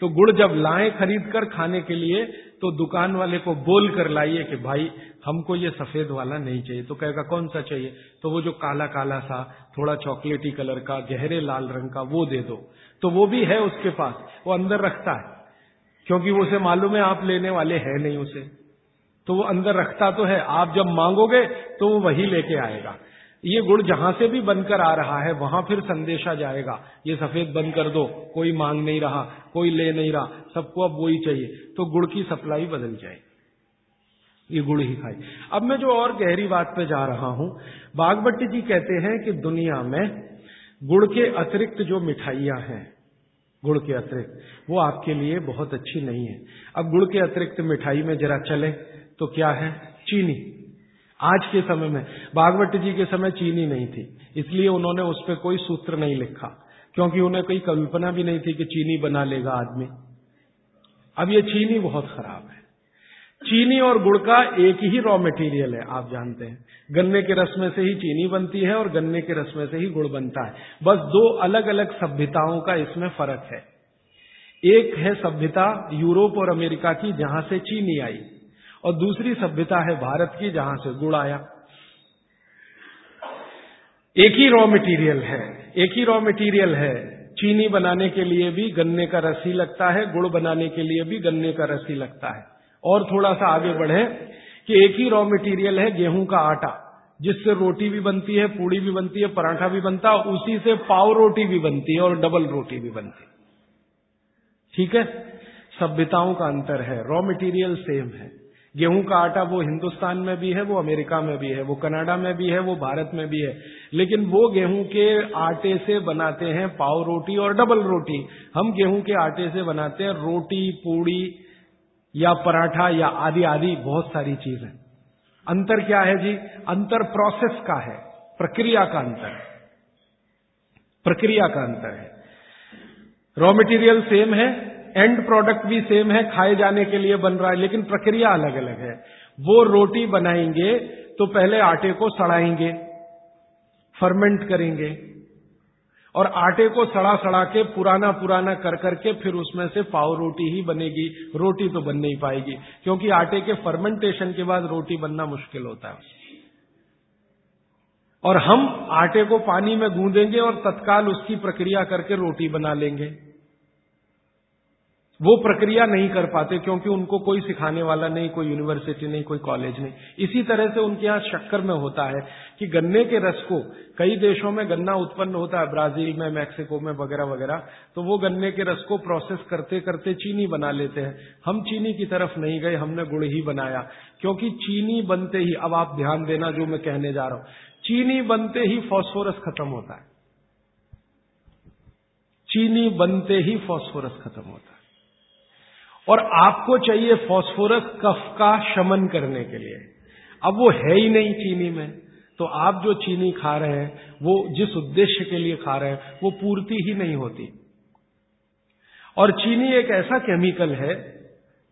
[SPEAKER 1] तो गुड़ जब लाए खरीद कर खाने के लिए तो दुकान वाले को बोल कर लाइए कि भाई, हमको ये सफ़ेद वाला नहीं चाहिए। तो कहेगा, कौन सा चाहिए? तो वो जो काला काला सा, थोड़ा चॉकलेटी कलर का, गहरे लाल रंग का, वो दे दो। तो वो भी है उसके पास, वो अंदर रखता है। क्योंकि वो उसे मालूम है, आप लेने वाले हैं नहीं उसे। तो वो अंदर रखता तो है। आप जब मांगोगे तो वो वही लेके आएगा। ये गुड़ जहाँ से भी बनकर आ रहा है, वहाँ फिर संदेशा जाएगा। ये सफ़ेद बंद कर दो, कोई मांग नहीं रहा, कोई ले नहीं रहा, सबको अब वही चाहिए। तो गुड़ की सप्लाई बदल जाएगी ये गुड़ ही खाई अब मैं जो और गहरी बात पे जा रहा हूँ, बागभट्टी जी कहते हैं कि दुनिया में गुड़ के अतिरिक्त जो मिठाइयाँ हैं गुड़ के अतिरिक्त, वो आपके लिए बहुत अच्छी नहीं है। अब गुड़ के अतिरिक्त मिठाई में जरा चले तो क्या है? चीनी। आज के समय में, भागवत जी के समय चीनी नहीं थी, इसलिए उन्होंने उस पर कोई सूत्र नहीं लिखा, क्योंकि उन्हें कोई कल्पना भी नहीं थी कि चीनी बना लेगा आदमी। अब ये चीनी बहुत खराब है। चीनी और गुड़ का एक ही रॉ मटेरियल है, आप जानते हैं। गन्ने के रस में से ही चीनी बनती है और गन्ने के रस में से ही गुड़ बनता है। बस दो अलग अलग सभ्यताओं का इसमें फ़र्क है। एक है सभ्यता यूरोप और अमेरिका की, जहाँ से चीनी आई। और दूसरी सभ्यता है भारत की, जहाँ से गुड़ आया। एक ही रॉ मटेरियल है, एक ही रॉ मटेरियल है। चीनी बनाने के लिए भी गन्ने का रस ही लगता है, गुड़ बनाने के लिए भी गन्ने का रस ही लगता है। और थोड़ा सा आगे बढ़े कि एक ही रॉ मटेरियल है गेहूँ का आटा, जिससे रोटी भी बनती है, पूड़ी भी बनती है, पराठा भी बनता है, उसी से पाव रोटी भी बनती है और डबल रोटी भी बनती है। ठीक है? सभ्यताओं का अंतर है रॉ मटेरियल सेम है। गेहूँ का आटा वो हिंदुस्तान में भी है, वो अमेरिका में भी है, वो कनाडा में भी है, वो भारत में भी है। लेकिन वो गेहूँ के आटे से बनाते हैं पाव रोटी और डबल रोटी। हम गेहूँ के आटे से बनाते हैं रोटी, पूड़ी या पराठा या आदि आदि, बहुत सारी चीज़ें। अंतर क्या है जी? अंतर प्रोसेस का है, प्रक्रिया का अंतर है। प्रक्रिया का अंतर है। रॉ मटेरियल सेम है एंड प्रोडक्ट भी सेम है, खाए जाने के लिए बन रहा है, लेकिन प्रक्रिया अलग अलग है। वो रोटी बनाएँगे तो पहले आटे को सड़ाएँगे फर्मेंट करेंगे, और आटे को सड़ा सड़ा के पुराना पुराना कर करके फिर उसमें से पाव रोटी ही बनेगी, रोटी तो बन नहीं पाएगी, क्योंकि आटे के फर्मेंटेशन के बाद रोटी बनना मुश्किल होता है। और हम आटे को पानी में गूंदेंगे और तत्काल उसकी प्रक्रिया करके रोटी बना लेंगे। वो प्रक्रिया नहीं कर पाते क्योंकि उनको कोई सिखाने वाला नहीं, कोई यूनिवर्सिटी नहीं, कोई कॉलेज नहीं। इसी तरह से उनके यहाँ शक्कर में होता है कि गन्ने के रस को, कई देशों में गन्ना उत्पन्न होता है, ब्राज़ील में, मैक्सिको में, वगैरह वगैरह तो वो गन्ने के रस को प्रोसेस करते करते चीनी बना लेते हैं। हम चीनी की तरफ़ नहीं गए, हमने गुड़ ही बनाया। क्योंकि चीनी बनते ही, अब आप ध्यान देना जो मैं कहने जा रहा हूँ, चीनी बनते ही फॉस्फोरस खत्म होता है। चीनी बनते ही फॉस्फोरस खत्म होता है। और आपको चाहिए फास्फोरस कफ का शमन करने के लिए। अब वो है ही नहीं चीनी में। तो आप जो चीनी खा रहे हैं, वो जिस उद्देश्य के लिए खा रहे हैं, वो पूर्ति ही नहीं होती। और चीनी एक ऐसा केमिकल है,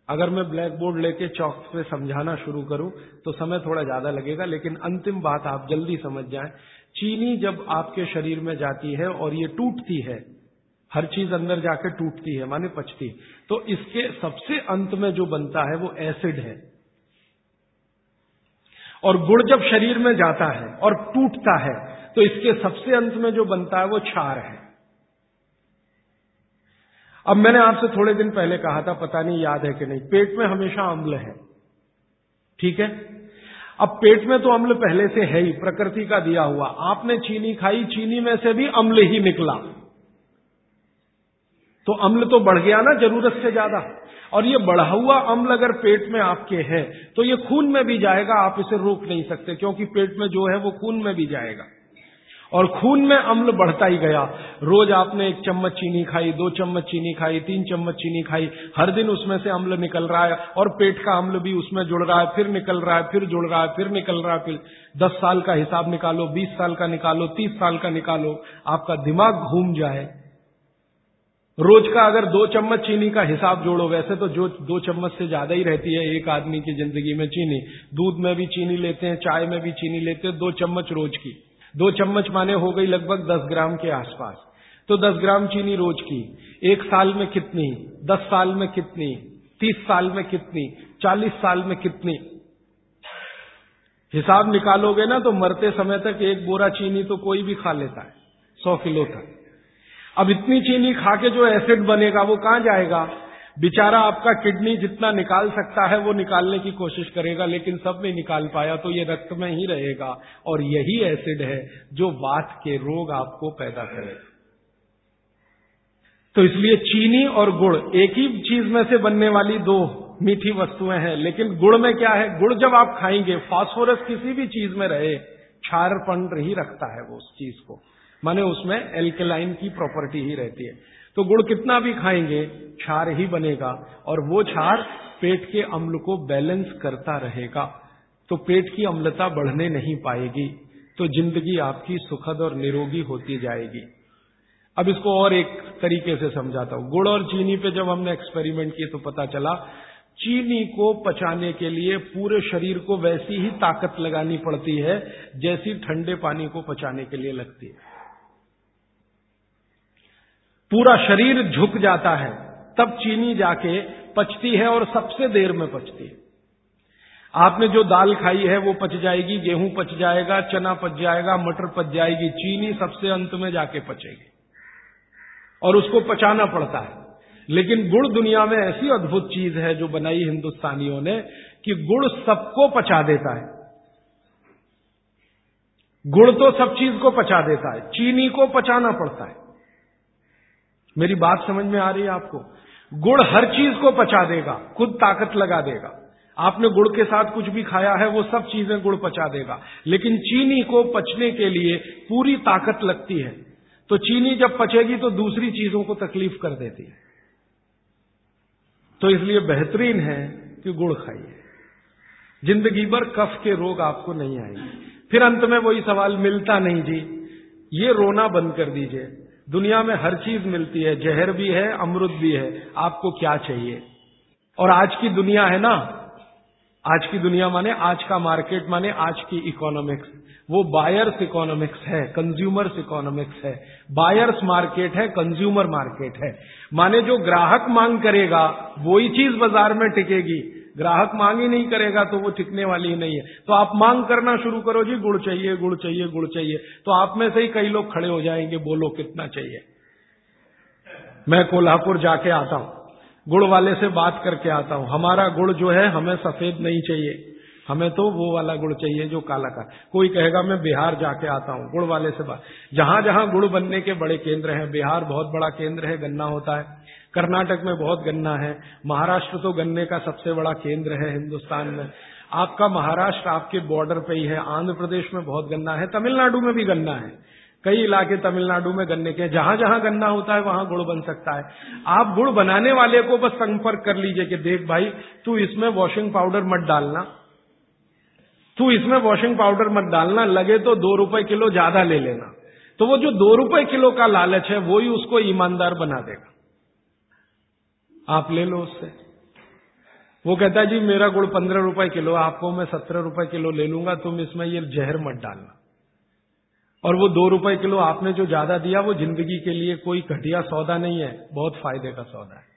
[SPEAKER 1] अगर मैं ब्लैक बोर्ड लेके चौक पे समझाना शुरू करूँ तो समय थोड़ा ज़्यादा लगेगा, लेकिन अंतिम बात आप जल्दी समझ जाएँ। चीनी जब आपके शरीर में जाती है और ये टूटती है हर चीज़ अंदर जाकर टूटती है, माने पचती है। तो इसके सबसे अंत में जो बनता है, वो एसिड है। और गुड़ जब शरीर में जाता है और टूटता है तो इसके सबसे अंत में जो बनता है, वो क्षार है। अब मैंने आपसे थोड़े दिन पहले कहा था, पता नहीं याद है कि नहीं, पेट में हमेशा अम्ल है। ठीक है? अब पेट में तो अम्ल पहले से है ही, प्रकृति का दिया हुआ। आपने चीनी खाई, चीनी में से भी अम्ल ही निकला। तो अम्ल तो बढ़ गया ना, ज़रूरत से ज़्यादा। और ये बढ़ा हुआ अम्ल अगर पेट में आपके है तो ये खून में भी जाएगा, आप इसे रोक नहीं सकते, क्योंकि पेट में जो है वो खून में भी जाएगा। और खून में अम्ल बढ़ता ही गया। रोज आपने एक चम्मच चीनी खाई, दो चम्मच चीनी खाई, तीन चम्मच चीनी खाई, हर दिन उसमें से अम्ल निकल रहा है, और पेट का अम्ल भी उसमें जुड़ रहा है, फिर निकल रहा है, फिर जुड़ रहा है, फिर निकल रहा है, फिर दस साल का हिसाब निकालो, बीस साल का निकालो, तीस साल का निकालो, आपका दिमाग घूम जाए। रोज का अगर दो चम्मच चीनी का हिसाब जोड़ो, वैसे तो जो दो चम्मच से ज़्यादा ही रहती है एक आदमी की ज़िंदगी में चीनी। दूध में भी चीनी लेते हैं, चाय में भी चीनी लेते हैं, दो चम्मच रोज की। दो चम्मच माने हो गई लगभग दस ग्राम के आसपास। तो दस ग्राम चीनी रोज की। एक साल में कितनी? दस साल में कितनी? तीस साल में कितनी? चालीस साल में कितनी? हिसाब निकालोगे ना तो मरते समय तक एक बोरा चीनी तो कोई भी खा लेता है, सौ किलो तक। अब इतनी चीनी खा के जो एसिड बनेगा, वो कहाँ जाएगा? बेचारा आपका किडनी जितना निकाल सकता है, वो निकालने की कोशिश करेगा, लेकिन सब नहीं निकाल पाया तो ये रक्त में ही रहेगा। और यही एसिड है जो वात के रोग आपको पैदा करेगा। तो इसलिए चीनी और गुड़, एक ही चीज़ में से बनने वाली दो मीठी वस्तुएँ हैं, लेकिन गुड़ में क्या है? गुड़ जब आप खाएँगे फास्फोरस किसी भी चीज़ में रहे क्षारपण ही रखता है वो उस चीज़ को। माने उसमें एल्केलाइन की प्रॉपर्टी ही रहती है। तो गुड़ कितना भी खाएँगे, क्षार ही बनेगा और वो क्षार पेट के अम्ल को बैलेंस करता रहेगा। तो पेट की अम्लता बढ़ने नहीं पाएगी तो ज़िंदगी आपकी सुखद और निरोगी होती जाएगी। अब इसको और एक तरीके से समझाता हूँ। गुड़ और चीनी पे जब हमने एक्सपेरिमेंट किए तो पता चला, चीनी को पचाने के लिए पूरे शरीर को वैसी ही ताकत लगानी पड़ती है, जैसी ठंडे पानी को पचाने के लिए लगती है। पूरा शरीर झुक जाता है, तब चीनी जाके पचती है और सबसे देर में पचती है। आपने जो दाल खाई है, वो पच जाएगी, गेहूँ पच जाएगा, चना पच जाएगा, मटर पच जाएगी, चीनी सबसे अंत में जाके पचेगी। और उसको पचाना पड़ता है। लेकिन गुड़ दुनिया में ऐसी अद्भुत चीज़ है जो बनाई हिंदुस्तानियों ने कि गुड़ सबको पचा देता है। गुड़ तो सब चीज़ को पचा देता है, चीनी को पचाना पड़ता है। मेरी बात समझ में आ रही है आपको? गुड़ हर चीज़ को पचा देगा, खुद ताकत लगा देगा। आपने गुड़ के साथ कुछ भी खाया है, वो सब चीज़ें गुड़ पचा देगा। लेकिन चीनी को पचने के लिए पूरी ताकत लगती है। तो चीनी जब पचेगी तो दूसरी चीज़ों को तकलीफ़ कर देती है। तो इसलिए बेहतरीन है कि गुड़ खाइए। ज़िंदगी भर कफ के रोग आपको नहीं आएँगे। फिर अंत में वही सवाल, मिलता नहीं जी। ये रोना बंद कर दीजिए। दुनिया में हर चीज़ मिलती है, जहर भी है, अमृत भी है, आपको क्या चाहिए? और आज की दुनिया है ना? आज की दुनिया माने आज का मार्केट माने आज की इकोनॉमिक्स वो बायर्स इकोनॉमिक्स है कंज्यूमर्स इकोनॉमिक्स है। बायर्स मार्केट है कंज्यूमर मार्केट है। माने जो ग्राहक मांग करेगा, वही चीज़ बाज़ार में टिकेगी। ग्राहक मांग ही नहीं करेगा तो वो टिकने वाली ही नहीं है। तो आप मांग करना शुरू करो, जी, गुड़ चाहिए गुड़ चाहिए गुड़ चाहिए। तो आप में से ही कई लोग खड़े हो जाएँगे, बोलो, कितना चाहिए? मैं कोल्हापुर जाके आता हूँ। गुड़ वाले से बात करके आता हूँ। हमारा गुड़ जो है, हमें सफ़ेद नहीं चाहिए। हमें तो वो वाला गुड़ चाहिए जो काला का। कोई कहेगा, मैं बिहार जाके आता हूँ। गुड़ वाले से बात। जहाँ जहाँ गुड़ बनने के बड़े केंद्र हैं, बिहार बहुत बड़ा केंद्र है, गन्ना होता है। कर्नाटक में बहुत गन्ना है। महाराष्ट्र तो गन्ने का सबसे बड़ा केंद्र है हिंदुस्तान में। आपका महाराष्ट्र आपके बॉर्डर पे ही है। आंध्र प्रदेश में बहुत गन्ना है। तमिलनाडु में भी गन्ना है। कई इलाके तमिलनाडु में गन्ने के जहाँ जहाँ गन्ना होता है, वहाँ गुड़ बन सकता है। आप गुड़ बनाने वाले को बस संपर्क कर लीजिए कि देख भाई, तू इसमें वॉशिंग पाउडर मत डालना। तू इसमें वॉशिंग पाउडर मत डालना। लगे तो दो रुपए किलो ज़्यादा ले लेना। तो वो जो दो रुपए किलो का लालच है, वो ही उसको ईमानदार बना देगा। आप ले लो उससे। वो कहता है, जी, मेरा गुड़ पंद्रह रुपए किलो, आपको मैं सत्रह रुपए किलो ले लूँगा, तुम इसमें ये जहर मत डालना। और वो दो रुपए किलो आपने जो ज़्यादा दिया, वो ज़िंदगी के लिए कोई घटिया सौदा नहीं है, बहुत फ़ायदे का सौदा है।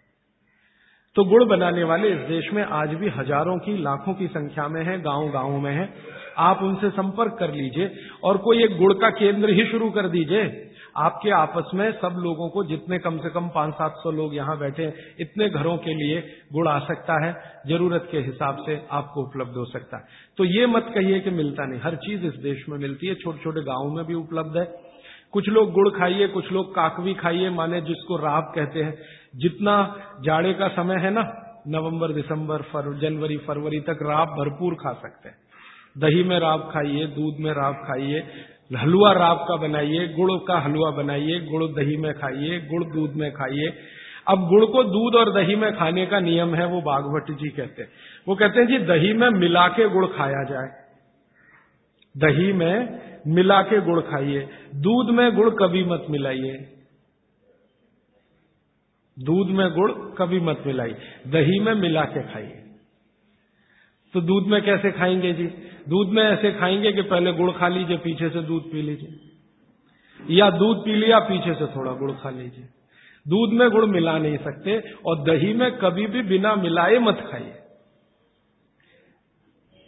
[SPEAKER 1] तो गुड़ बनाने वाले इस देश में आज भी हज़ारों की, लाखों की संख्या में है गाँव गाँव में है। आप उनसे संपर्क कर लीजिए और कोई एक गुड़ का केंद्र ही शुरू कर दीजिए। आपके आपस में सब लोगों को जितने कम से कम पाँच सात सौ लोग यहाँ बैठे इतने घरों के लिए गुड़ आ सकता है ज़रूरत के हिसाब से आपको उपलब्ध हो सकता है। तो ये मत कहिए कि मिलता नहीं। हर चीज़ इस देश में मिलती है छोटे छोटे गाँवों में भी उपलब्ध है। कुछ लोग गुड़ खाइए कुछ लोग काकवी खाइए माने जिसको राब कहते हैं। जितना जाड़े का समय है ना नवंबर दिसंबर फर, जनवरी फरवरी तक राब भरपूर खा सकते हैं। दही में राब खाइए दूध में राब खाइए हलवा राब का बनाइए, गुड़ का हलवा बनाइए, गुड़ दही में खाइए, गुड़ दूध में खाइए। अब गुड़ को दूध और दही में खाने का नियम है, वो बागवती जी कहते हैं। वो कहते हैं जी, दही में मिला के गुड़ खाया जाए। दही में मिला के गुड़ खाइए। दूध में गुड़ कभी मत मिलाइए। दूध में गुड़ कभी मत मिलाइए। दही में मिला के खाइए। तो दूध में कैसे खाएँगे जी? दूध में ऐसे खाएँगे कि पहले गुड़ खा लीजिए, पीछे से दूध पी लीजिए। या दूध पी लिया, पीछे से थोड़ा गुड़ खा लीजिए। दूध में गुड़ मिला नहीं सकते और दही में कभी भी बिना मिलाए मत खाइए।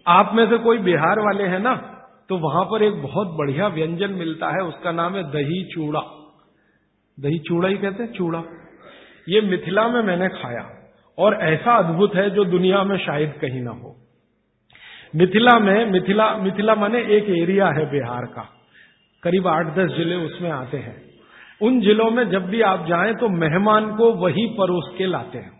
[SPEAKER 1] आप में से कोई बिहार वाले हैं ना तो वहाँ पर एक बहुत बढ़िया व्यंजन मिलता है, उसका नाम है दही चूड़ा। दही चूड़ा ही कहते हैं, चूड़ा। ये मिथिला में मैंने खाया। और ऐसा अद्भुत है जो दुनिया में शायद कहीं ना हो। मिथिला में, मिथिला मिथिला माने एक एरिया है बिहार का। करीब आठ, दस ज़िले उसमें आते हैं। उन जिलों में जब भी आप जाएँ तो मेहमान को वही परोस के लाते हैं।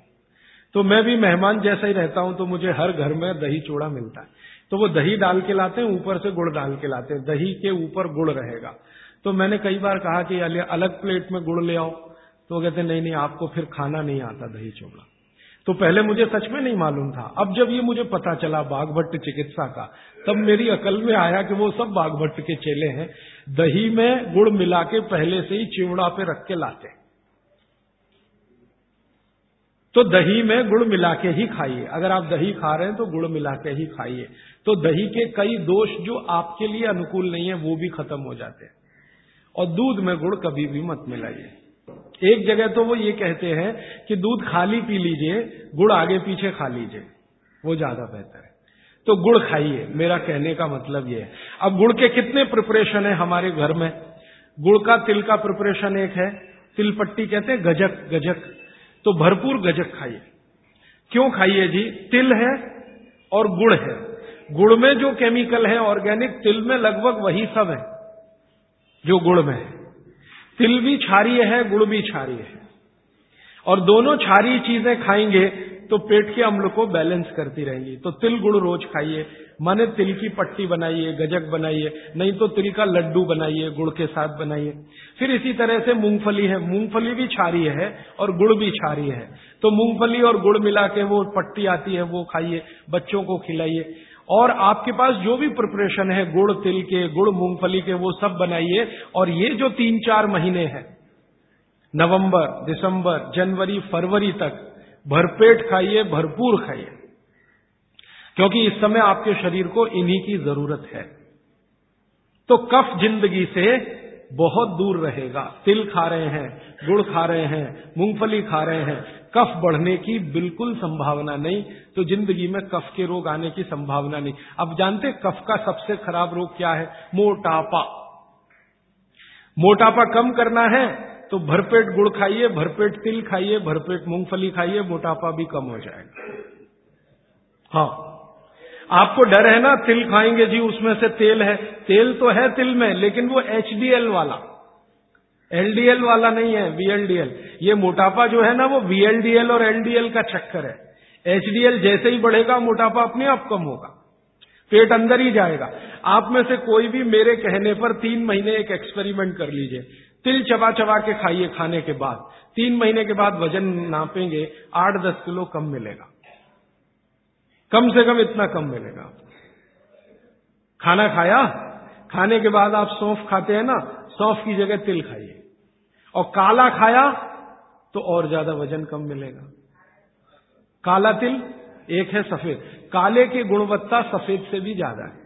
[SPEAKER 1] तो मैं भी मेहमान जैसा ही रहता हूँ तो मुझे हर घर में दही चूड़ा मिलता है। तो वो दही डाल के लाते हैं, ऊपर से गुड़ डाल के लाते हैं। दही के ऊपर गुड़ रहेगा। तो मैंने कई बार कहा कि अलग प्लेट में गुड़ ले आओ। तो कहते नहीं नहीं, आपको फिर खाना नहीं आता दही चोबड़ा तो पहले मुझे सच में नहीं मालूम था। अब जब ये मुझे पता चला बागभट्ट चिकित्सा का, तब मेरी अकल में आया कि वो सब बागभट्ट के चेले हैं। दही में गुड़ मिला के पहले से ही चिवड़ा पे रख के लाते तो दही में गुड़ मिला के ही खाइए। अगर आप दही खा रहे हैं तो गुड़ मिला के ही खाइए। तो दही के कई दोष जो आपके लिए अनुकूल नहीं है, वो भी खत्म हो जाते हैं। और दूध में गुड़ कभी भी मत मिलाइए। एक जगह तो वो ये कहते हैं कि दूध खाली पी लीजिए, गुड़ आगे पीछे खा लीजिए, वो ज़्यादा बेहतर है। तो गुड़ खाइए, मेरा कहने का मतलब ये है। अब गुड़ के कितने प्रिपरेशन है हमारे घर में? गुड़ का तिल का प्रिपरेशन एक है, तिल पट्टी कहते हैं गजक गजक। तो भरपूर गजक खाइए। क्यों खाइए जी? तिल है और गुड़ है। गुड़ में जो केमिकल है ऑर्गेनिक तिल में लगभग वही सब है, जो गुड़ में है। तिल भी क्षारीय है, गुड़ भी क्षारीय है। और दोनों क्षारीय चीज़ें खाएँगे तो पेट के अम्ल को बैलेंस करती रहेंगी। तो तिल गुड़ रोज खाइए, माने तिल की पट्टी बनाइए, गजक बनाइए, नहीं तो तिल का लड्डू बनाइए, गुड़ के साथ बनाइए। फिर इसी तरह से मूंगफली है। मूंगफली भी क्षारीय है और गुड़ भी क्षारीय है। तो मूंगफली और गुड़ मिला के वो पट्टी आती है, वो खाइए, बच्चों को खिलाइए। और आपके पास जो भी प्रिपरेशन है, गुड़, तिल के, गुड़, मूंगफली के, वो सब बनाइए। और ये जो तीन चार महीने हैं, नवंबर, दिसंबर, जनवरी, फरवरी तक, भरपेट खाइए, भरपूर खाइए। क्योंकि इस समय आपके शरीर को इन्हीं की ज़रूरत है। तो कफ ज़िंदगी से बहुत दूर रहेगा। तिल खा रहे हैं, गुड़ खा रहे हैं, मूंगफली खा रहे हैं। कफ बढ़ने की बिल्कुल संभावना नहीं तो ज़िंदगी में कफ के रोग आने की संभावना नहीं। अब जानते कफ का सबसे खराब रोग क्या है? मोटापा। मोटापा कम करना है तो भरपेट गुड़ खाइए, भरपेट तिल खाइए, भरपेट मूंगफली खाइए, मोटापा भी कम हो जाएगा। हाँ। आपको डर है ना, तिल खाएँगे जी, उसमें से तेल है। तेल तो है तिल में, लेकिन वो एचडीएल वाला। एलडीएल वाला नहीं है वीएलडीएल ये मोटापा जो है ना, वो वीएलडीएल और एलडीएल का चक्कर है। एचडीएल जैसे ही बढ़ेगा, मोटापा अपने आप कम होगा। पेट अंदर ही जाएगा। आप में से कोई भी मेरे कहने पर तीन महीने एक एक्सपेरिमेंट कर लीजिए। तिल चबा चबा के खाइए खाने के बाद। तीन महीने के बाद वज़न नापेंगे, आठ दस किलो कम मिलेगा। कम से कम इतना कम मिलेगा। खाना खाया, खाने के बाद आप सौंफ खाते हैं ना, सौंफ की जगह तिल खाइए। और काला खाया तो और ज़्यादा वज़न कम मिलेगा। काला तिल एक है सफ़ेद। काले की गुणवत्ता सफ़ेद से भी ज़्यादा है।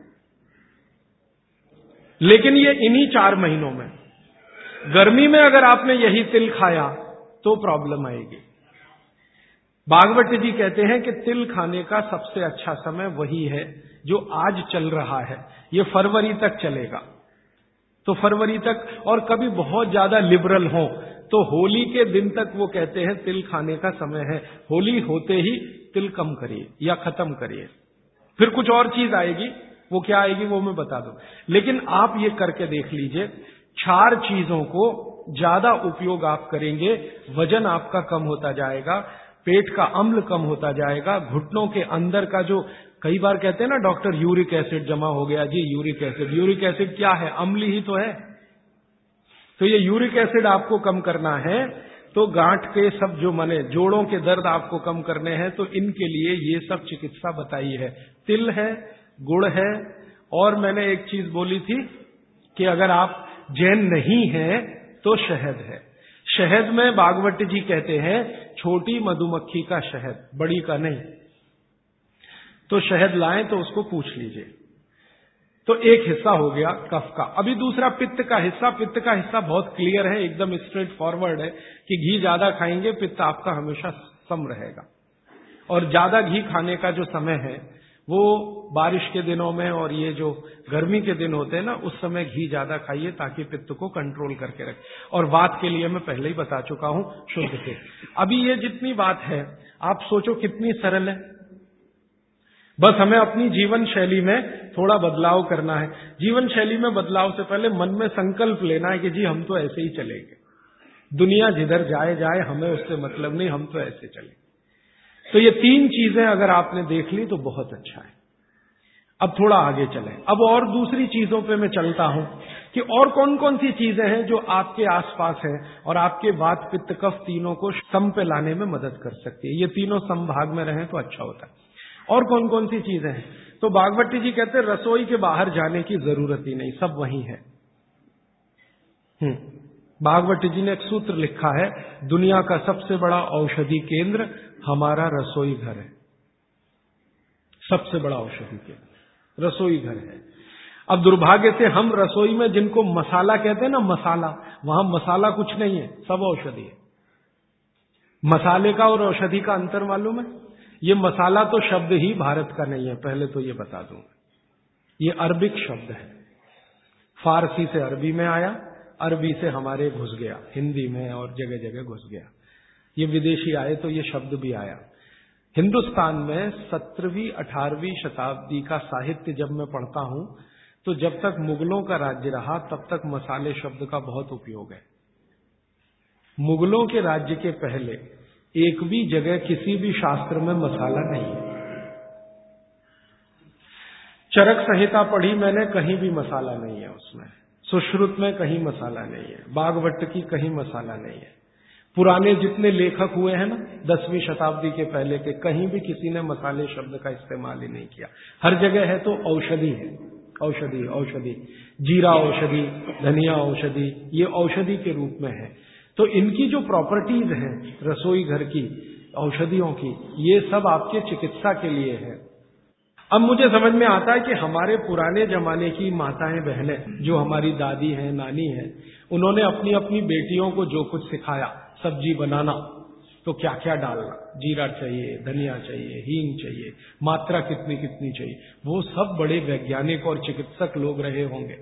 [SPEAKER 1] लेकिन ये इन्हीं चार महीनों में। गर्मी में अगर आपने यही तिल खाया तो प्रॉब्लम आएगी। बागवती जी कहते हैं कि तिल खाने का सबसे अच्छा समय वही है जो आज चल रहा है। ये फरवरी तक चलेगा। तो फरवरी तक और कभी बहुत ज़्यादा लिबरल हो तो होली के दिन तक वो कहते हैं तिल खाने का समय है। होली होते ही तिल कम करिए या खत्म करिए। फिर कुछ और चीज़ आएगी, वो क्या आएगी वो मैं बता दूँ। लेकिन आप ये करके देख लीजिए चार चीज़ों को ज़्यादा उपयोग आप करेंगे, वज़न आपका कम होता जाएगा पेट का अम्ल कम होता जाएगा, घुटनों के अंदर का जो, कई बार कहते हैं ना, डॉक्टर, यूरिक एसिड जमा हो गया, जी, यूरिक एसिड। यूरिक एसिड क्या है? अम्ल ही तो है। तो ये यूरिक एसिड आपको कम करना है तो गांठ के सब जो मने, जोड़ों के दर्द आपको कम करने हैं तो इनके लिए ये सब चिकित्सा बताई है। तिल है, गुड़ है, और मैंने एक चीज़ बोली थी कि अगर आप जैन नहीं हैं तो शहद है। शहद में बागवती जी कहते हैं छोटी मधुमक्खी का शहद, बड़ी का नहीं। तो शहद लाए तो उसको पूछ लीजिए। तो एक हिस्सा हो गया कफ का। अभी दूसरा पित्त का हिस्सा, पित्त का हिस्सा बहुत क्लियर है, एकदम स्ट्रेट फॉरवर्ड है कि घी ज़्यादा खाएँगे, पित्त आपका हमेशा सम रहेगा। और ज़्यादा घी खाने का जो समय है वो बारिश के दिनों में और ये जो गर्मी के दिन होते हैं ना, उस समय घी ज़्यादा खाइए ताकि पित्त को कंट्रोल करके रखे। और बात के लिए मैं पहले ही बता चुका हूँ, शुद्ध से। अभी ये जितनी बात है, आप सोचो कितनी सरल है। बस हमें अपनी जीवन शैली में थोड़ा बदलाव करना है। जीवन शैली में बदलाव से पहले मन में संकल्प लेना है कि जी, हम तो ऐसे ही चलेंगे। दुनिया जिधर जाए जाए, हमें उससे मतलब नहीं, हम तो ऐसे चलेंगे। तो ये तीन चीज़ें अगर आपने देख ली तो बहुत अच्छा है। अब थोड़ा आगे चलें। अब और दूसरी चीज़ों पे मैं चलता हूँ कि और कौन कौन सी चीज़ें हैं जो आपके आसपास हैं और आपके बात पित्त कफ तीनों को सम पे लाने में मदद कर सकती है। ये तीनों संभाग में रहें तो अच्छा होता है। और कौन कौन सी चीज़ें हैं? तो बागवती जी कहते हैं, रसोई के बाहर जाने की ज़रूरत ही नहीं, सब वही है। हम्म। भागवत जी ने एक सूत्र लिखा है, दुनिया का सबसे बड़ा औषधि केंद्र हमारा रसोई घर है। सबसे बड़ा औषधि केंद्र, रसोई घर है। अब दुर्भाग्य से हम रसोई में जिनको मसाला कहते हैं ना, मसाला, वहाँ मसाला कुछ नहीं है, सब औषधि है। मसाले का और औषधि का अंतर मालूम है? ये मसाला तो शब्द ही भारत का नहीं है, पहले तो ये बता दूँ। ये अरबिक शब्द है। फारसी से अरबी में आया अरबी से हमारे घुस गया, हिंदी में और जगह जगह घुस गया। ये विदेशी आए तो ये शब्द भी आया। हिंदुस्तान में सत्रहवीं, अठारहवीं शताब्दी का साहित्य जब मैं पढ़ता हूँ तो जब तक मुगलों का राज्य रहा, तब तक मसाले शब्द का बहुत उपयोग है। मुगलों के राज्य के पहले एक भी जगह किसी भी शास्त्र में मसाला नहीं है। चरक संहिता पढ़ी मैंने, कहीं भी मसाला नहीं है उसमें। सुश्रुत में कहीं मसाला नहीं है, बागवट की कहीं मसाला नहीं है। पुराने जितने लेखक हुए हैं ना, दसवीं शताब्दी के पहले के, कहीं भी किसी ने मसाले शब्द का इस्तेमाल ही नहीं किया। हर जगह है तो औषधि है। औषधि औषधि। जीरा औषधि, धनिया औषधि, ये औषधि के रूप में है। तो इनकी जो प्रॉपर्टीज़ हैं, रसोई घर की, औषधियों की, ये सब आपके चिकित्सा के लिए है। अब मुझे समझ में आता है कि हमारे पुराने जमाने की माताएँ, बहनें जो हमारी दादी हैं, नानी हैं, उन्होंने अपनी अपनी बेटियों को जो कुछ सिखाया, सब्ज़ी बनाना तो क्या क्या डालना? जीरा चाहिए, धनिया चाहिए, हींग चाहिए, मात्रा कितनी कितनी चाहिए? वो सब बड़े वैज्ञानिक और चिकित्सक लोग रहे होंगे।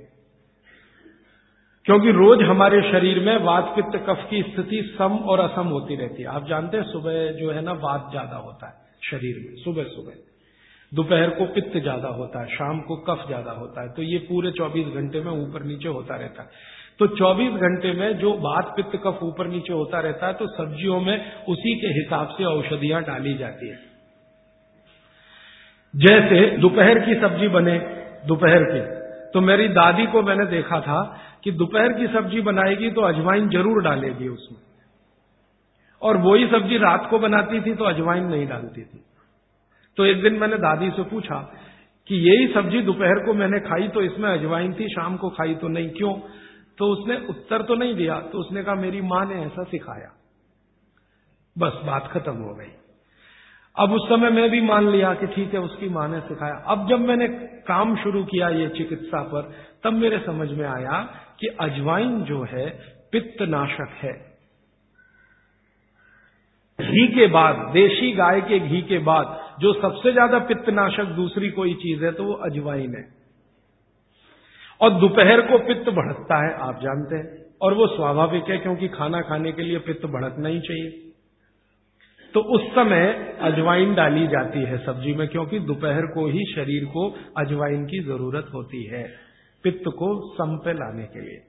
[SPEAKER 1] क्योंकि रोज हमारे शरीर में वात पित्त कफ की स्थिति सम और असम होती रहती है। आप जानते हैं, सुबह जो है ना, वात ज़्यादा होता है शरीर में सुबह सुबह दोपहर को पित्त ज़्यादा होता है, शाम को कफ ज़्यादा होता है तो ये पूरे 24 घंटे में ऊपर नीचे होता रहता है। तो 24 घंटे में जो बात पित्त, कफ ऊपर नीचे होता रहता है तो सब्जियों में उसी के हिसाब से औषधियाँ डाली जाती है। जैसे दोपहर की सब्ज़ी बने, दोपहर की तो मेरी दादी को मैंने देखा था कि दोपहर की सब्ज़ी बनाएगी तो अजवाइन ज़रूर डालेगी उसमें। और वही सब्ज़ी रात को बनाती थी तो अजवाइन नहीं डालती थी। तो एक दिन मैंने दादी से पूछा कि यही सब्ज़ी दोपहर को मैंने खाई तो इसमें अजवाइन थी, शाम को खाई तो नहीं, क्यों? तो उसने उत्तर तो नहीं दिया तो उसने कहा, मेरी माँ ने ऐसा सिखाया। बस बात खत्म हो गई। अब उस समय मैं भी मान लिया कि ठीक है, उसकी माँ ने सिखाया। अब जब मैंने काम शुरू किया ये चिकित्सा पर, तब मेरे समझ में आया कि अजवाइन जो है, पित्तनाशक है। घी के बाद, देशी गाय के घी के बाद जो सबसे ज़्यादा पित्तनाशक दूसरी कोई चीज़ है तो वो अजवाइन है। और दोपहर को पित्त बढ़ता है, आप जानते हैं। और वो स्वाभाविक है क्योंकि खाना खाने के लिए पित्त बढ़तना ही चाहिए। तो उस समय अजवाइन डाली जाती है सब्ज़ी में, क्योंकि दोपहर को ही शरीर को अजवाइन की ज़रूरत होती है पित्त को सम पे लाने के लिए।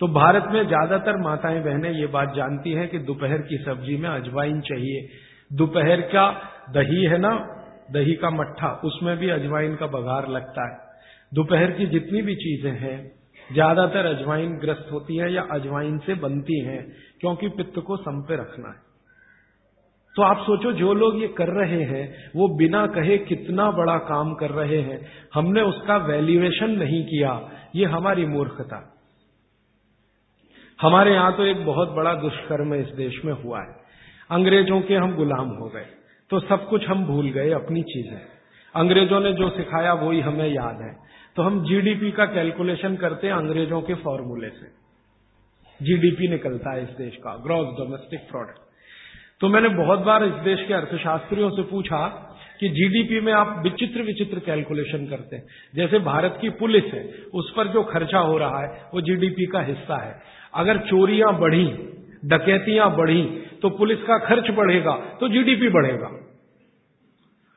[SPEAKER 1] तो भारत में ज़्यादातर माताएँ बहनें ये बात जानती हैं कि दोपहर की सब्ज़ी में अजवाइन चाहिए। दोपहर का दही है ना, दही का मट्ठा, उसमें भी अजवाइन का बघार लगता है। दोपहर की जितनी भी चीज़ें हैं, ज़्यादातर अजवाइन ग्रस्त होती है या अजवाइन से बनती हैं, क्योंकि पित्त को सम पे रखना है। तो आप सोचो, जो लोग ये कर रहे हैं, वो बिना कहे कितना बड़ा काम कर रहे हैं। हमने उसका वैल्यूएशन नहीं किया, ये हमारी मूर्खता। हमारे यहाँ तो एक बहुत बड़ा दुष्कर्म इस देश में हुआ है। अंग्रेज़ों के हम गुलाम हो गए। तो सब कुछ हम भूल गए, अपनी चीज़ें अंग्रेज़ों ने जो सिखाया वही हमें याद है। तो हम जीडीपी का कैलकुलेशन करते हैं अंग्रेज़ों के फॉर्मूले से। जीडीपी निकलता है इस देश का ग्रॉस डोमेस्टिक प्रोडक्ट तो मैंने बहुत बार इस देश के अर्थशास्त्रियों से पूछा कि जीडीपी में आप विचित्र विचित्र कैलकुलेशन करते हैं। जैसे भारत की पुलिस है, उस पर जो खर्चा हो रहा है, वो जीडीपी का हिस्सा है। अगर चोरियाँ बढ़ी, डकैतियाँ बढ़ी तो पुलिस का खर्च बढ़ेगा तो जीडीपी बढ़ेगा।